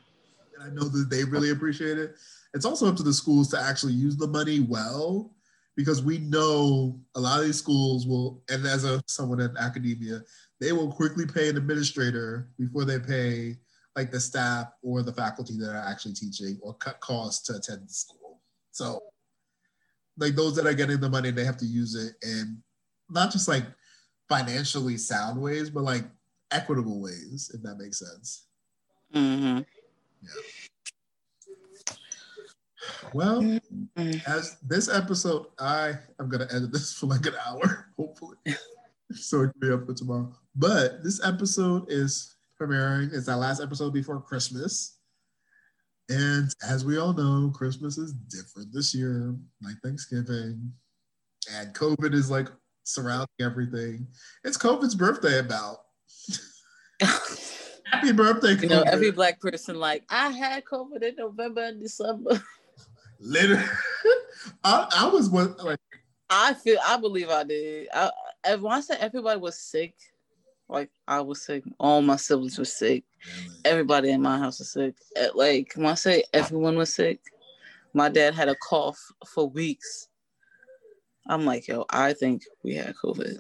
and I know that they really appreciate it. It's also up to the schools to actually use the money well because we know a lot of these schools will, and as a someone in academia, they will quickly pay an administrator before they pay like the staff or the faculty that are actually teaching or cut costs to attend the school. So like those that are getting the money, they have to use it in not just like financially sound ways, but like equitable ways, if that makes sense. Mm-hmm. Yeah. Well, mm-hmm. as this episode, I am gonna edit this for like an hour, hopefully, so it can be up for tomorrow. But this episode is premiering. It's our last episode before Christmas, and as we all know, Christmas is different this year, like Thanksgiving, and COVID is like surrounding everything. It's COVID's birthday about. Happy birthday, COVID. You know, every black person like I had COVID in November and December. Literally, I, I was one like I feel I believe I did. I, when I said everybody was sick, like I was sick, all my siblings were sick, really? everybody in my house was sick. Eh, like when I say everyone was sick, my dad had a cough for weeks. I'm like, yo, I think we had COVID.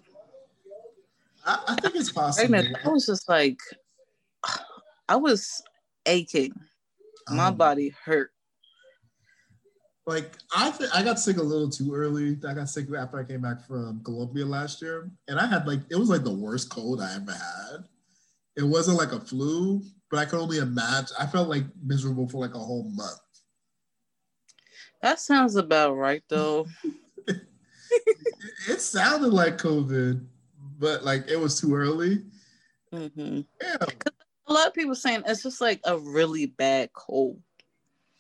I, I think it's possible. I was just like, I was aching. My um, body hurt like I th- I got sick a little too early. I got sick after I came back from Colombia last year, and I had like it was like the worst cold I ever had. It wasn't like a flu, but I could only imagine. I felt like miserable for like a whole month. That sounds about right, though. it, it, sounded like COVID, but like it was too early. Mm-hmm. Yeah. A lot of people saying it's just like a really bad cold.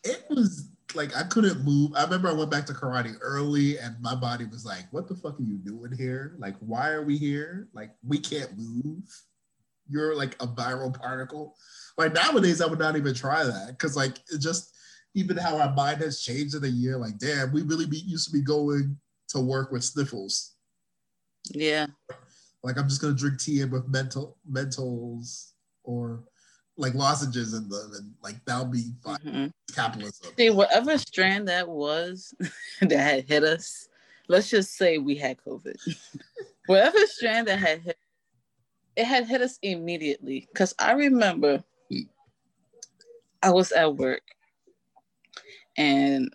It was like I couldn't move. I remember I went back to karate early and my body was like, what the fuck are you doing here? Like, why are we here? Like, we can't move. You're like a viral particle. Like nowadays, I would not even try that because like it just even how our mind has changed in a year. Like, damn, we really be, used to be going to work with sniffles. Yeah. Like I'm just gonna drink tea in with mental mentals or like lozenges in them, and like that'll be fine. Mhm. capitalism. See, whatever strand that was that had hit us, let's just say we had COVID. whatever strand that had hit, it had hit us immediately. Because I remember I was at work and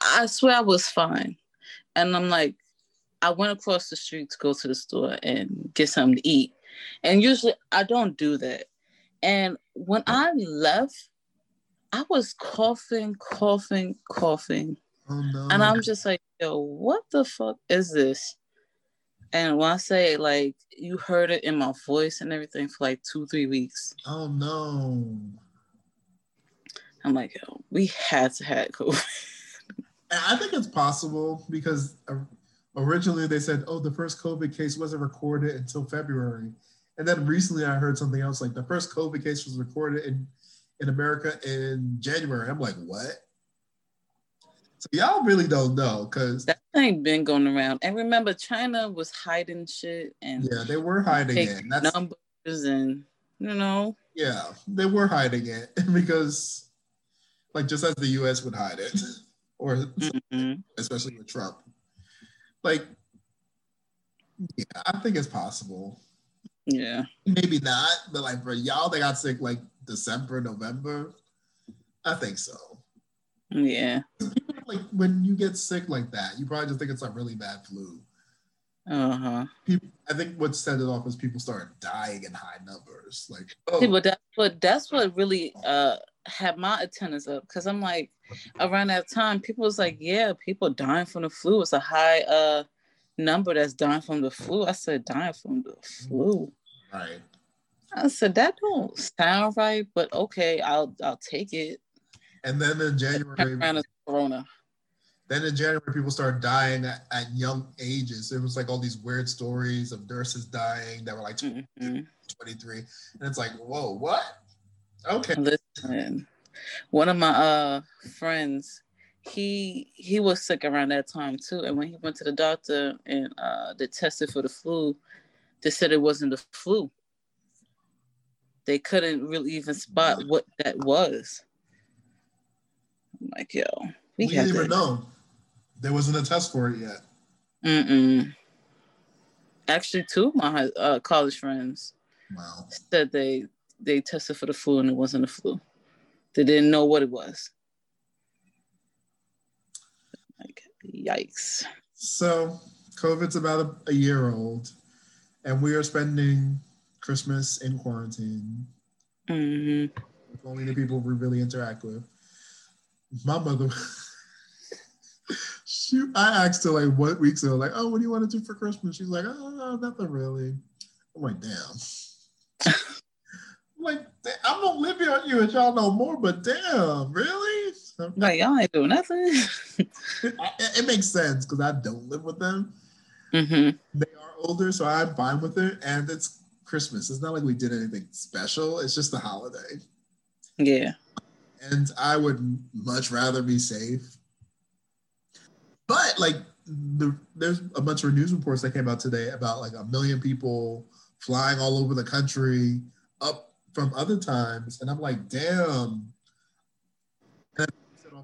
I swear I was fine. And I'm like, I went across the street to go to the store and get something to eat. And usually I don't do that. And when I left, I was coughing, coughing, coughing. Oh no! And I'm just like, yo, what the fuck is this? And when I say like you heard it in my voice and everything for like two, three weeks, oh no! I'm like, yo, we had to have COVID. I think it's possible because uh, originally they said, oh, the first COVID case wasn't recorded until February. And then recently I heard something else like the first COVID case was recorded in, in America in January. I'm like, what? So y'all really don't know because, that ain't been going around. And remember, China was hiding shit and yeah, they were hiding it. That's, numbers and you know, yeah, they were hiding it because, like, just as the US would hide it, or mhm. especially with Trump. Like, yeah, I think it's possible. Yeah, Maybe not, but like for y'all that got sick like December, November, I think so. yeah, Like when you get sick like that, you probably just think it's a really bad flu. uh huh. People, I think what set it off is people started dying in high numbers. Like, oh, See, but that, but that's what really uh had my attendance up because I'm like, around that time, people was like, yeah, people dying from the flu. It's a high uh number that's dying from the flu. I said, dying from the flu. right. I said that don't sound right, but okay, I'll I'll take it. And then in January, around corona. then in January, people started dying at, at young ages. It was like all these weird stories of nurses dying that were like Mhm. 23. And it's like, whoa, what? Okay. Listen, one of my uh friends, he he was sick around that time too, and when he went to the doctor and uh they tested for the flu, they said it wasn't the flu. They couldn't really even spot what that was. I'm like, yo, we, We, didn't even know. There wasn't a test for it yet. Mm-mm. Actually, two of my uh, college friends Wow. said they they tested for the flu and it wasn't the flu. They didn't know what it was. Like, yikes. So COVID's about a, a year old, and we are spending Christmas in quarantine hmm with only the people we really interact with. My mother, she, I asked her like what weeks ago, like, oh, what do you want to do for Christmas? She's like, oh, nothing really. I'm like, damn. I'm like, I'm gonna live here on you and y'all know more, but damn, really? Like, y'all ain't doing nothing. I- it makes sense because I don't live with them. hmm They are older, so I'm fine with it. And it's Christmas. It's not like we did anything special. It's just a holiday. Yeah. And I would much rather be safe. But like the, there's a bunch of news reports that came out today about like a million people flying all over the country up from other times. And I'm like, damn.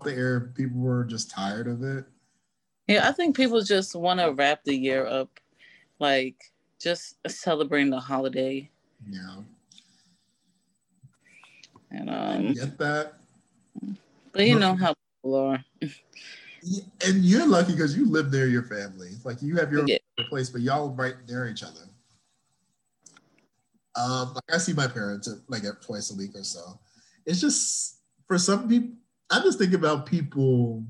The air, people were just tired of it. Yeah, I think people just want to wrap the year up, like just celebrating the holiday. Yeah. And I um, get that. but you know how people are. And you're lucky because you live near your family. Like you have your Yeah. place, but y'all right near each other. Um, like I see my parents like twice a week or so. It's just for some people. I'm just thinking about people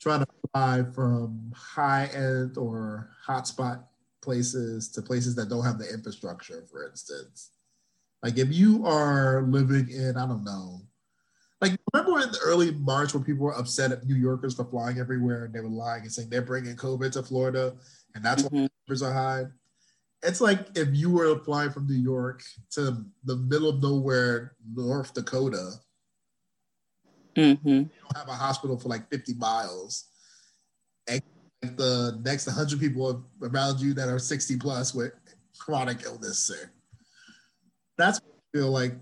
trying to fly from high end or hotspot places to places that don't have the infrastructure. For instance, like if you are living in, I don't know, like remember in the early March when people were upset at New Yorkers for flying everywhere and they were lying and saying they're bringing COVID to Florida and that's why Mhm. numbers are high. It's like if you were flying from New York to the middle of nowhere, North Dakota, hmm you don't have a hospital for like 50 miles. And the next 100 people around you that are 60 plus with chronic illness, sir. That's what I feel like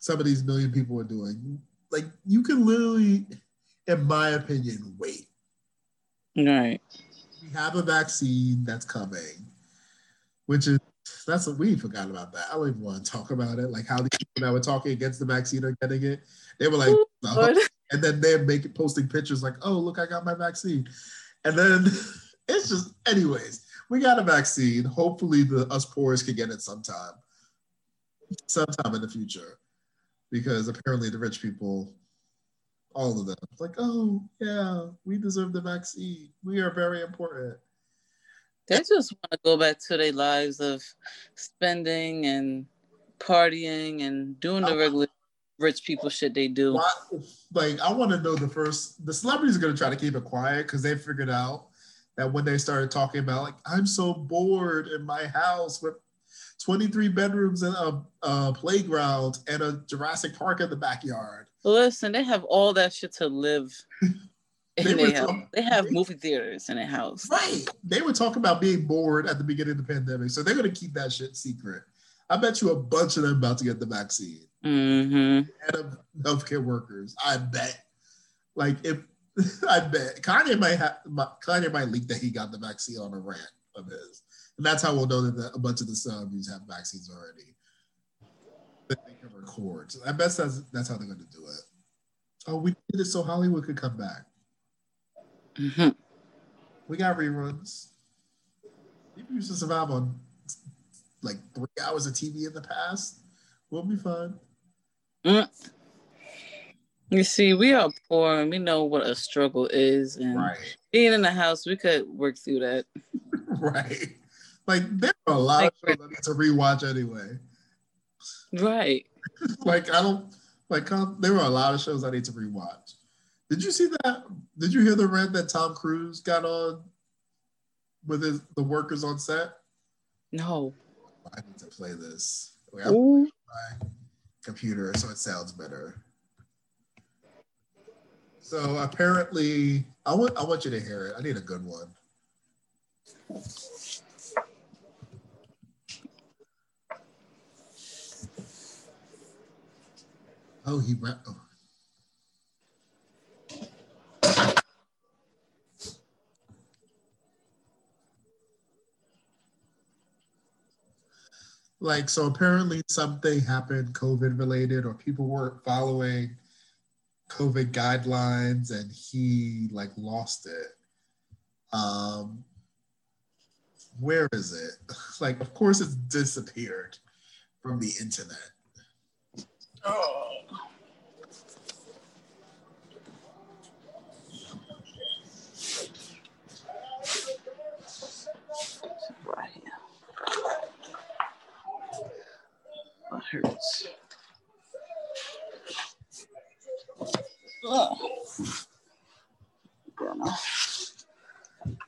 some of these million people are doing. Like you can literally, in my opinion, wait. Right. We have a vaccine that's coming, which is that's what we forgot about that. I don't even want to talk about it. Like how the people that were talking against the vaccine are getting it. They were like, Ooh, and then they're making posting pictures like, oh look, I got my vaccine. And then it's just, anyways, we got a vaccine. Hopefully the us poorers can get it sometime. Sometime in the future. Because apparently the rich people, all of them, like, oh yeah, we deserve the vaccine. We are very important. They just want to go back to their lives of spending and partying and doing the oh, regular rich people shit they do. Why, like, I want to know the first. The celebrities are gonna try to keep it quiet because they figured out that when they started talking about like, I'm so bored in my house with 23 bedrooms and a, a playground and a Jurassic Park in the backyard. Listen, they have all that shit to live. They their talk- They have movie theaters in their house. Right. They were talking about being bored at the beginning of the pandemic. So they're going to keep that shit secret. I bet you a bunch of them about to get the vaccine. Mm-hmm. And of healthcare workers. I bet. Like if I bet Kanye might have Kanye might leak that he got the vaccine on a rant of his. And that's how we'll know that a bunch of the celebrities have vaccines already. That they can record. So I bet that's that's how they're gonna do it. Oh, we did it so Hollywood could come back. hmm We got reruns. People used to survive on like three hours of TV in the past. We'll be fine. Mm. You see, we are poor and we know what a struggle is. And Right. being in the house, we could work through that. right. Like there are a lot Like- of shows I need to rewatch anyway. Right. Like I don't like there were a lot of shows I need to rewatch. Did you see that? Did you hear the rant that Tom Cruise got on with his, the workers on set? No. I need to play this. Wait, I'm my computer so it sounds better. So apparently, I want I want you to hear it. I need a good one. Oh, he rap. Oh. Like so, apparently something happened COVID related, or people weren't following COVID guidelines and he like lost it. Um, where is it? Like, of course, it's disappeared from the internet. Oh.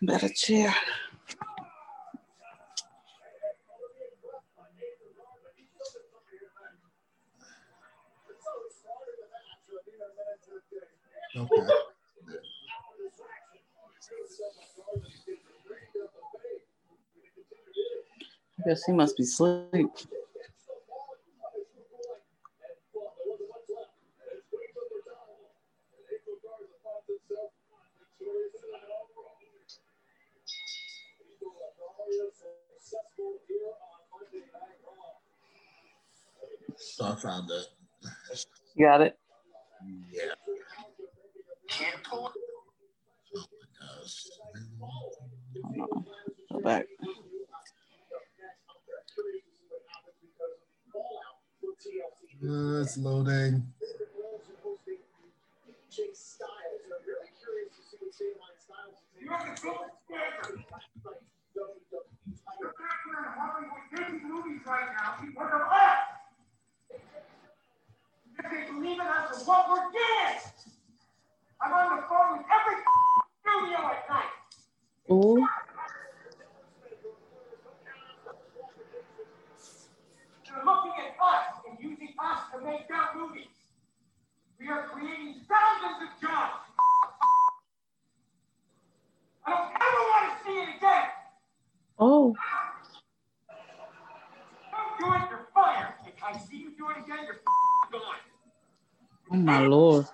Better chair. Okay. I guess he must be asleep. It. Got it. Yeah. Oh my gosh. Hold on. Go back. Uh, it's loading. right now because of us. Because they believe in us and what we're doing. I'm on the phone with every studio at night. Ooh. They're looking at us and using us to make their movies. We are creating thousands of jobs. I don't Oh my lord.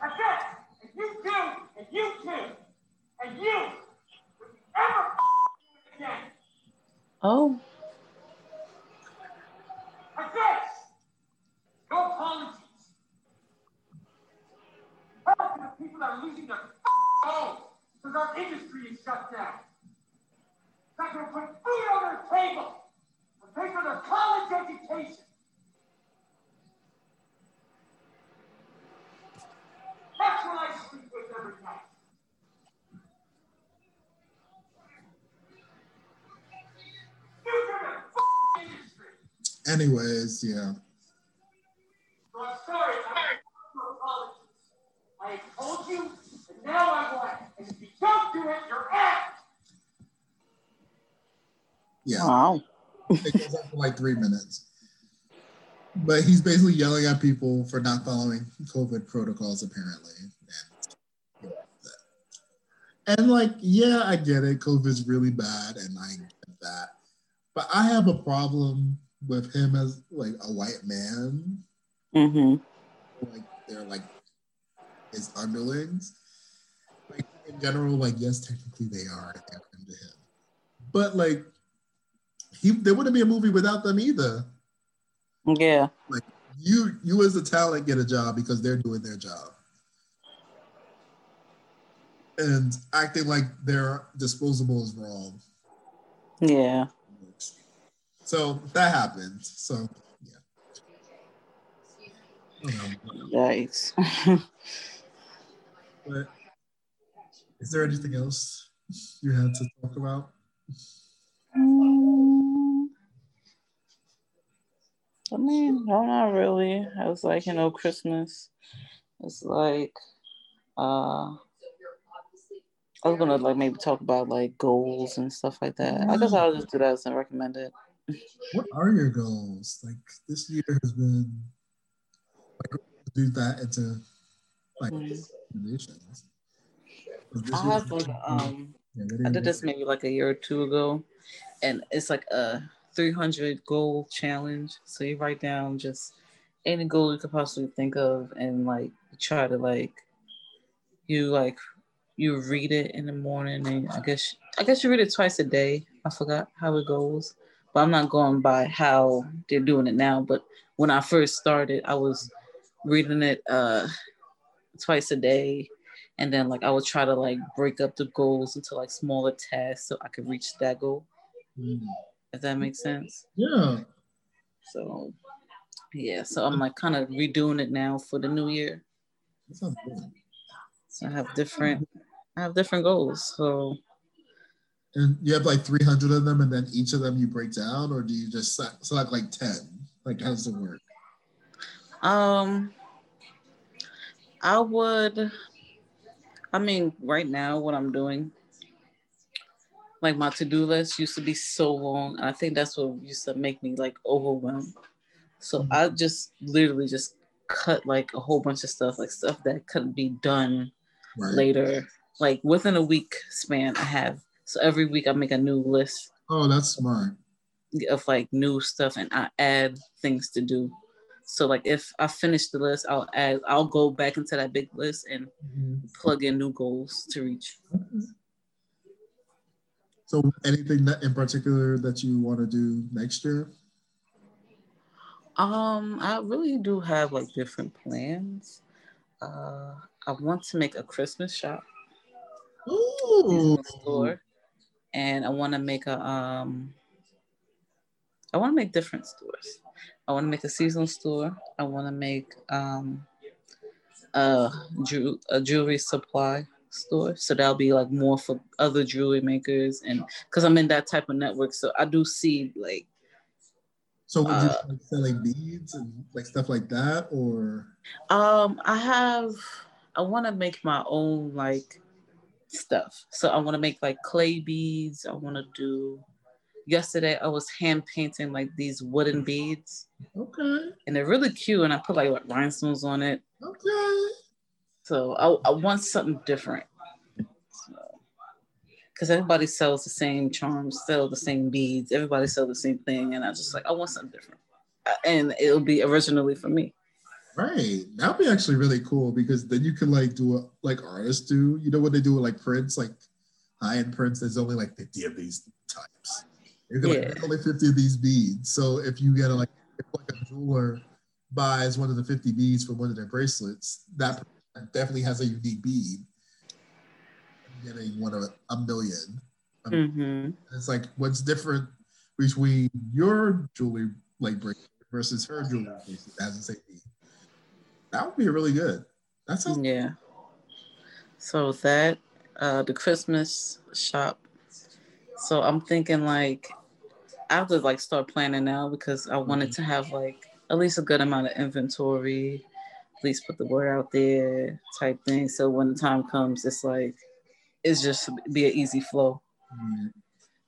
That's it. And you too, and you too, and you. If you ever do it again, Oh. that's it. No apologies. Help to the people that are losing their homes because our industry is shut down. Not going to put food on their table and pay for their college education. That's what I sleep with every night. Future of the f***ing industry. Anyways, yeah. So I'm sorry, I no apologies. I have told you, and now I want. And if you don't do it, you're out. Yeah. Wow. It goes on for like three minutes. But he's basically yelling at people for not following COVID protocols, apparently. And, and like, yeah, I get it. COVID's really bad, and I get that. But I have a problem with him as like a white man. Mm-hmm. Like they're like his underlings. In general, like yes, technically they are under him. But like he there wouldn't be a movie without them either. Yeah. Like you you as a talent get a job because they're doing their job. And acting like they're disposable is wrong. Yeah. So that happened. So yeah. Yikes. But is there anything else you had to talk about? Mm. I mean, no, not really. I was like, you know, Christmas. It's like, uh, I was gonna like maybe talk about like goals and stuff like that. I guess I'll just do that as I recommended. What are your goals? Like this year has been like do that into like Mm. recommendations. I have like um I did this maybe like a year or two ago, and it's like a 300 goal challenge. So you write down just any goal you could possibly think of, and like try to like you like you read it in the morning, and I guess I guess you read it twice a day. I forgot how it goes, but I'm not going by how they're doing it now. But when I first started, I was reading it uh twice a day and then like I would try to like break up the goals into like smaller tasks so I could reach that goal. Mm. If that makes sense. Yeah. So yeah, so I'm like kind of redoing it now for the new year. So I have different I have different goals. So And you have like 300 of them, and then each of them you break down, or do you just se- select like 10? Like, how does it work? um I would I mean right now what I'm doing like my to-do list used to be so long and I think that's what used to make me like overwhelmed. So Mhm. I just literally just cut like a whole bunch of stuff, like stuff that couldn't be done Right. later. Like within a week span, I have. So every week I make a new list Oh, that's smart. of like new stuff and I add things to do. So like if I finish the list, I'll add, I'll go back into that big list and plug in new goals to reach. So, anything that in particular that you want to do next year? Um, I really do have like different plans. Uh, I want to make a Christmas shop Ooh. store, and I want to make a um. I want to make different stores. I want to make a seasonal store. I want to make um a, jew- a jewelry supply store. So that'll be like more for other jewelry makers, and because I'm in that type of network, so I do see like So, would you Uh, like selling beads and like stuff like that, or Um, I have. I want to make my own like stuff. So I want to make like clay beads. I want to do. Yesterday I was hand painting like these wooden beads, okay, and they're really cute. And I put like rhinestones on it. okay, So I, I want something different. Because everybody sells the same charms, sell the same beads. Everybody sells the same thing, and I just like I want something different, Uh, and it'll be originally for me. Right. That'd be actually really cool because then you can like do what like artists do. You know what they do with like prints, like high-end prints, there's only like 50 of these types. You're gonna Yeah. only 50 of these beads. So if you get a like if like a jeweler buys one of the 50 beads for one of their bracelets, that definitely has a unique bead. You're getting one of a million. Mm-hmm. It's like what's different between your jewelry like bracelet versus her jewelry bracelet that has the same bead. That would be really good. That sounds Yeah. So that uh the Christmas shop. So I'm thinking like I have to like start planning now because I wanted to have like at least a good amount of inventory, at least put the word out there type thing. So when the time comes, it's like it's just be an easy flow. Mm.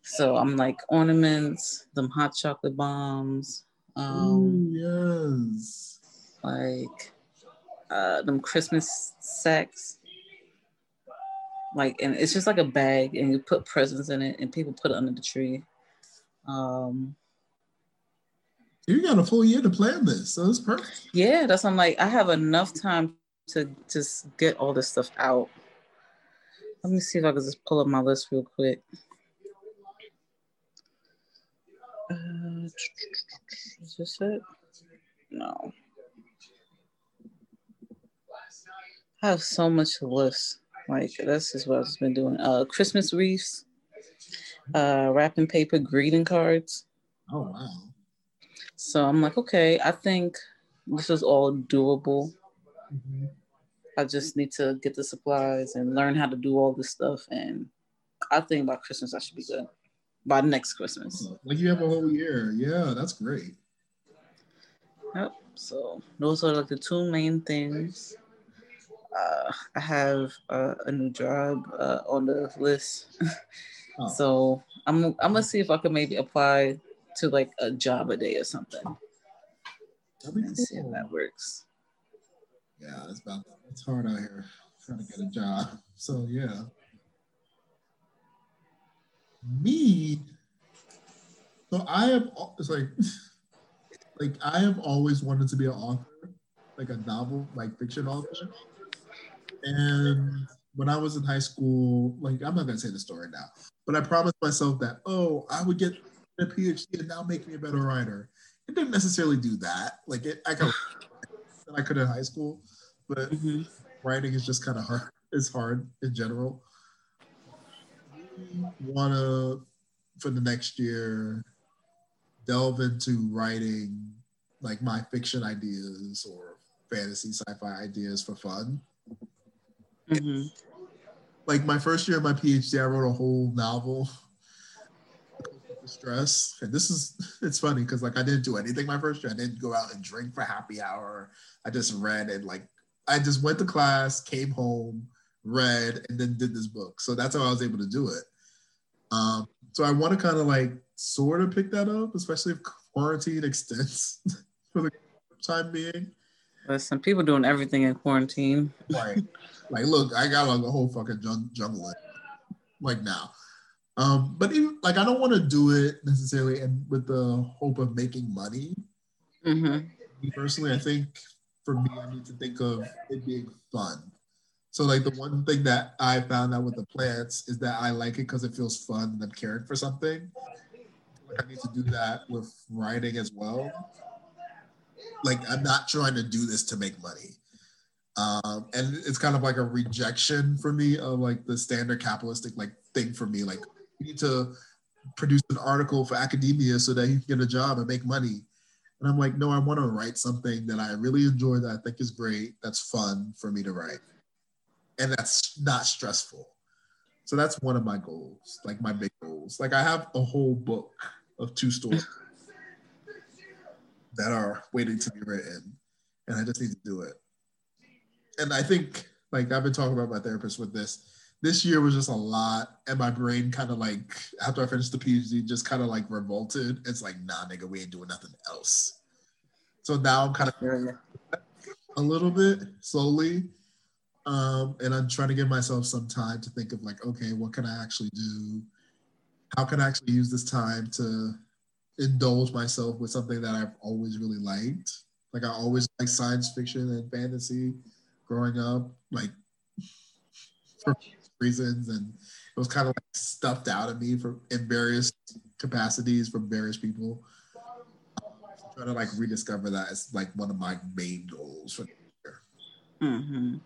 So I'm like ornaments, them hot chocolate bombs, um, Ooh, yes. like uh them Christmas sacks. Like and it's just like a bag and you put presents in it and people put it under the tree. Um You got a full year to plan this, so it's perfect. yeah, that's I'm like I have enough time to just get all this stuff out. Let me see if I can just pull up my list real quick. Uh, is this it? No. I have so much to list. Like this is what I've just been doing. Uh, Christmas wreaths, uh, wrapping paper greeting cards. Oh wow. So I'm like, okay, I think this is all doable. Mhm. I just need to get the supplies and learn how to do all this stuff. And I think by Christmas I should be good. By next Christmas. Like you have a whole year. Yeah, that's great. Yep. So those are like the two main things. Uh, I have uh, a new job uh, on the list, Oh. so I'm I'm gonna see if I can maybe apply to like a job a day or something That'd be and see if that works. Yeah, it's about it's hard out here trying to get a job. So yeah. Me, so I have it's like like I have always wanted to be an author, like a novel, like fiction author. And when I was in high school, like I'm not gonna say the story now, but I promised myself that oh, I would get a PhD and now make me a better writer. It didn't necessarily do that. Like it, I could than I could in high school, but Mhm. writing is just kind of hard. It's hard in general. Want to for the next year delve into writing like my fiction ideas or fantasy sci-fi ideas for fun. Mhm. Like my first year of my PhD, I wrote a whole novel. Stress, and this is it's funny because like I didn't do anything my first year. I didn't go out and drink for happy hour. I just read and like I just went to class, came home, read, and then did this book. So that's how I was able to do it. Um, so I want to kind of like sort of pick that up, especially if quarantine extends for the time being. Listen, people doing everything in quarantine. Right. like, look, I got like a whole fucking jung- jungle like now. Um, but even like I don't want to do it necessarily and with the hope of making money. hmm Me personally, I think for me, I need to think of it being fun. So like the one thing that I found out with the plants is that I like it because it feels fun and I'm caring for something. Like I need to do that with writing as well. Like I'm not trying to do this to make money. Um, and it's kind of like a rejection for me of like the standard capitalistic like thing for me. Like you need to produce an article for academia so that you can get a job and make money. And I'm like, no, I want to write something that I really enjoy, that I think is great, that's fun for me to write, and that's not stressful. So that's one of my goals, like my big goals. Like I have a whole book of two stories that are waiting to be written, and I just need to do it. And I think, like I've been talking about my therapist with this. This year was just a lot, and my brain kind of like after I finished the PhD, just kind of like revolted. It's like, nah, nigga, we ain't doing nothing else. So now I'm kind of a little bit slowly. Um, and I'm trying to give myself some time to think of like, okay, what can I actually do? How can I actually use this time to indulge myself with something that I've always really liked? Like I always like science fiction and fantasy growing up, like for reasons, and it was kind of like stuffed out of me for in various capacities from various people. trying to like rediscover that as like one of my main goals for the year. Mm-hmm.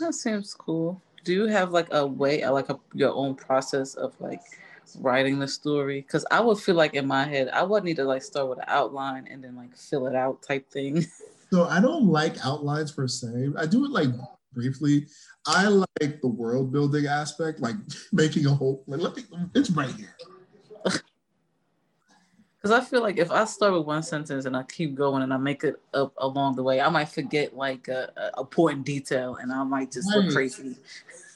That seems cool. Do you have like a way, like a, your own process of like writing the story? Because I would feel like in my head, I would need to like start with an outline and then like fill it out type thing. So I don't like outlines per se. I do it like briefly. I like the world building aspect, like making a whole. Like, let me, it's right here. Because I feel like if I start with one sentence and I keep going and I make it up along the way, I might forget like a, a important detail and I might just right. look crazy.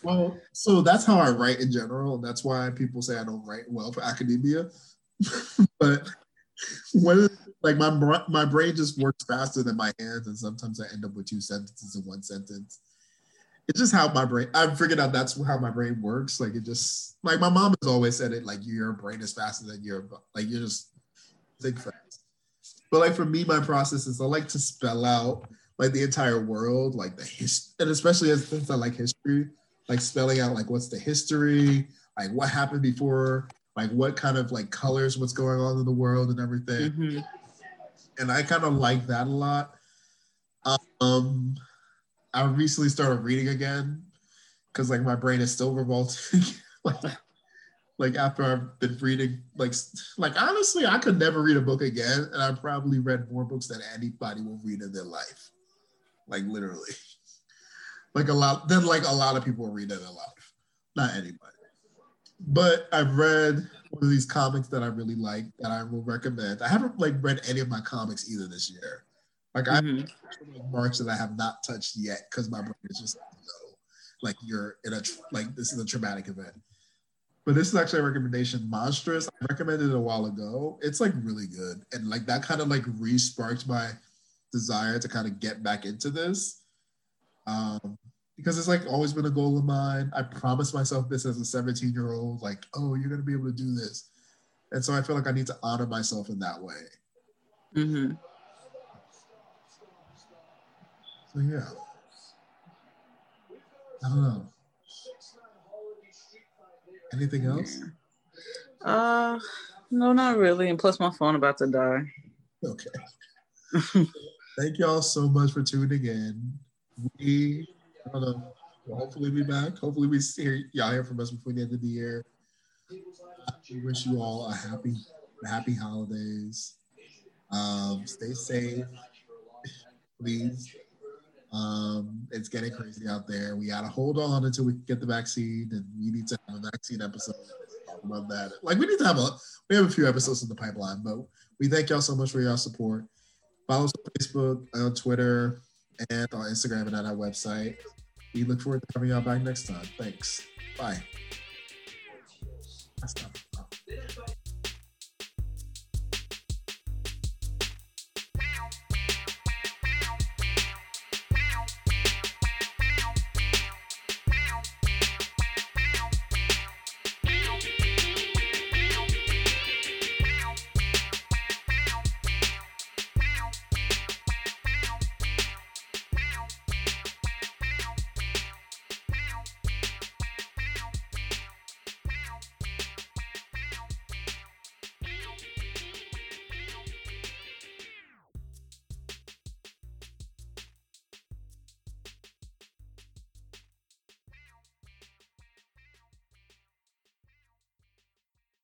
Well, so that's how I write in general, that's why people say I don't write well for academia. but when like my my brain just works faster than my hands, and sometimes I end up with two sentences in one sentence. It's just how my brain. I figured out that's how my brain works. Like it just like my mom has always said it. Like your brain is faster than your like you're just think fast. But like for me, my process is I like to spell out like the entire world, like the history, and especially as since I like history, like spelling out like what's the history, like what happened before, like what kind of like colors, what's going on in the world and everything. Mm-hmm. And I kind of like that a lot. Um, I recently started reading again because like my brain is still revolting. like, like after I've been reading, like like honestly, I could never read a book again, and I probably read more books than anybody will read in their life. Like literally, like a lot. Then like a lot of people read in their life, not anybody. But I've read one of these comics that I really like that I will recommend. I haven't like read any of my comics either this year. Like mm-hmm. I March that I have not touched yet because my brain is just like, no, like you're in a like this is a traumatic event. But this is actually a recommendation. Monstress. I recommended it a while ago. It's like really good. And like that kind of like re-sparked my desire to kind of get back into this. Um, because it's like always been a goal of mine. I promised myself this as a 17 year old, like, oh, you're gonna be able to do this. And so I feel like I need to honor myself in that way. Mm-hmm. So yeah. I don't know. Anything else? Uh no, not really. And plus my phone about to die. Okay. Thank y'all so much for tuning in. We I don't know. We'll hopefully be back. Hopefully we see y'all hear from us before the end of the year. We wish you all a happy, happy holidays. Um, stay safe, please. Um, it's getting crazy out there. We gotta hold on until we get the vaccine, and we need to vaccine episode. Talk oh, about that. Like we need to have a we have a few episodes in the pipeline, but we thank y'all so much for your support. Follow us on Facebook, on Twitter, and on Instagram and on our website. We look forward to having y'all back next time. Thanks. Bye.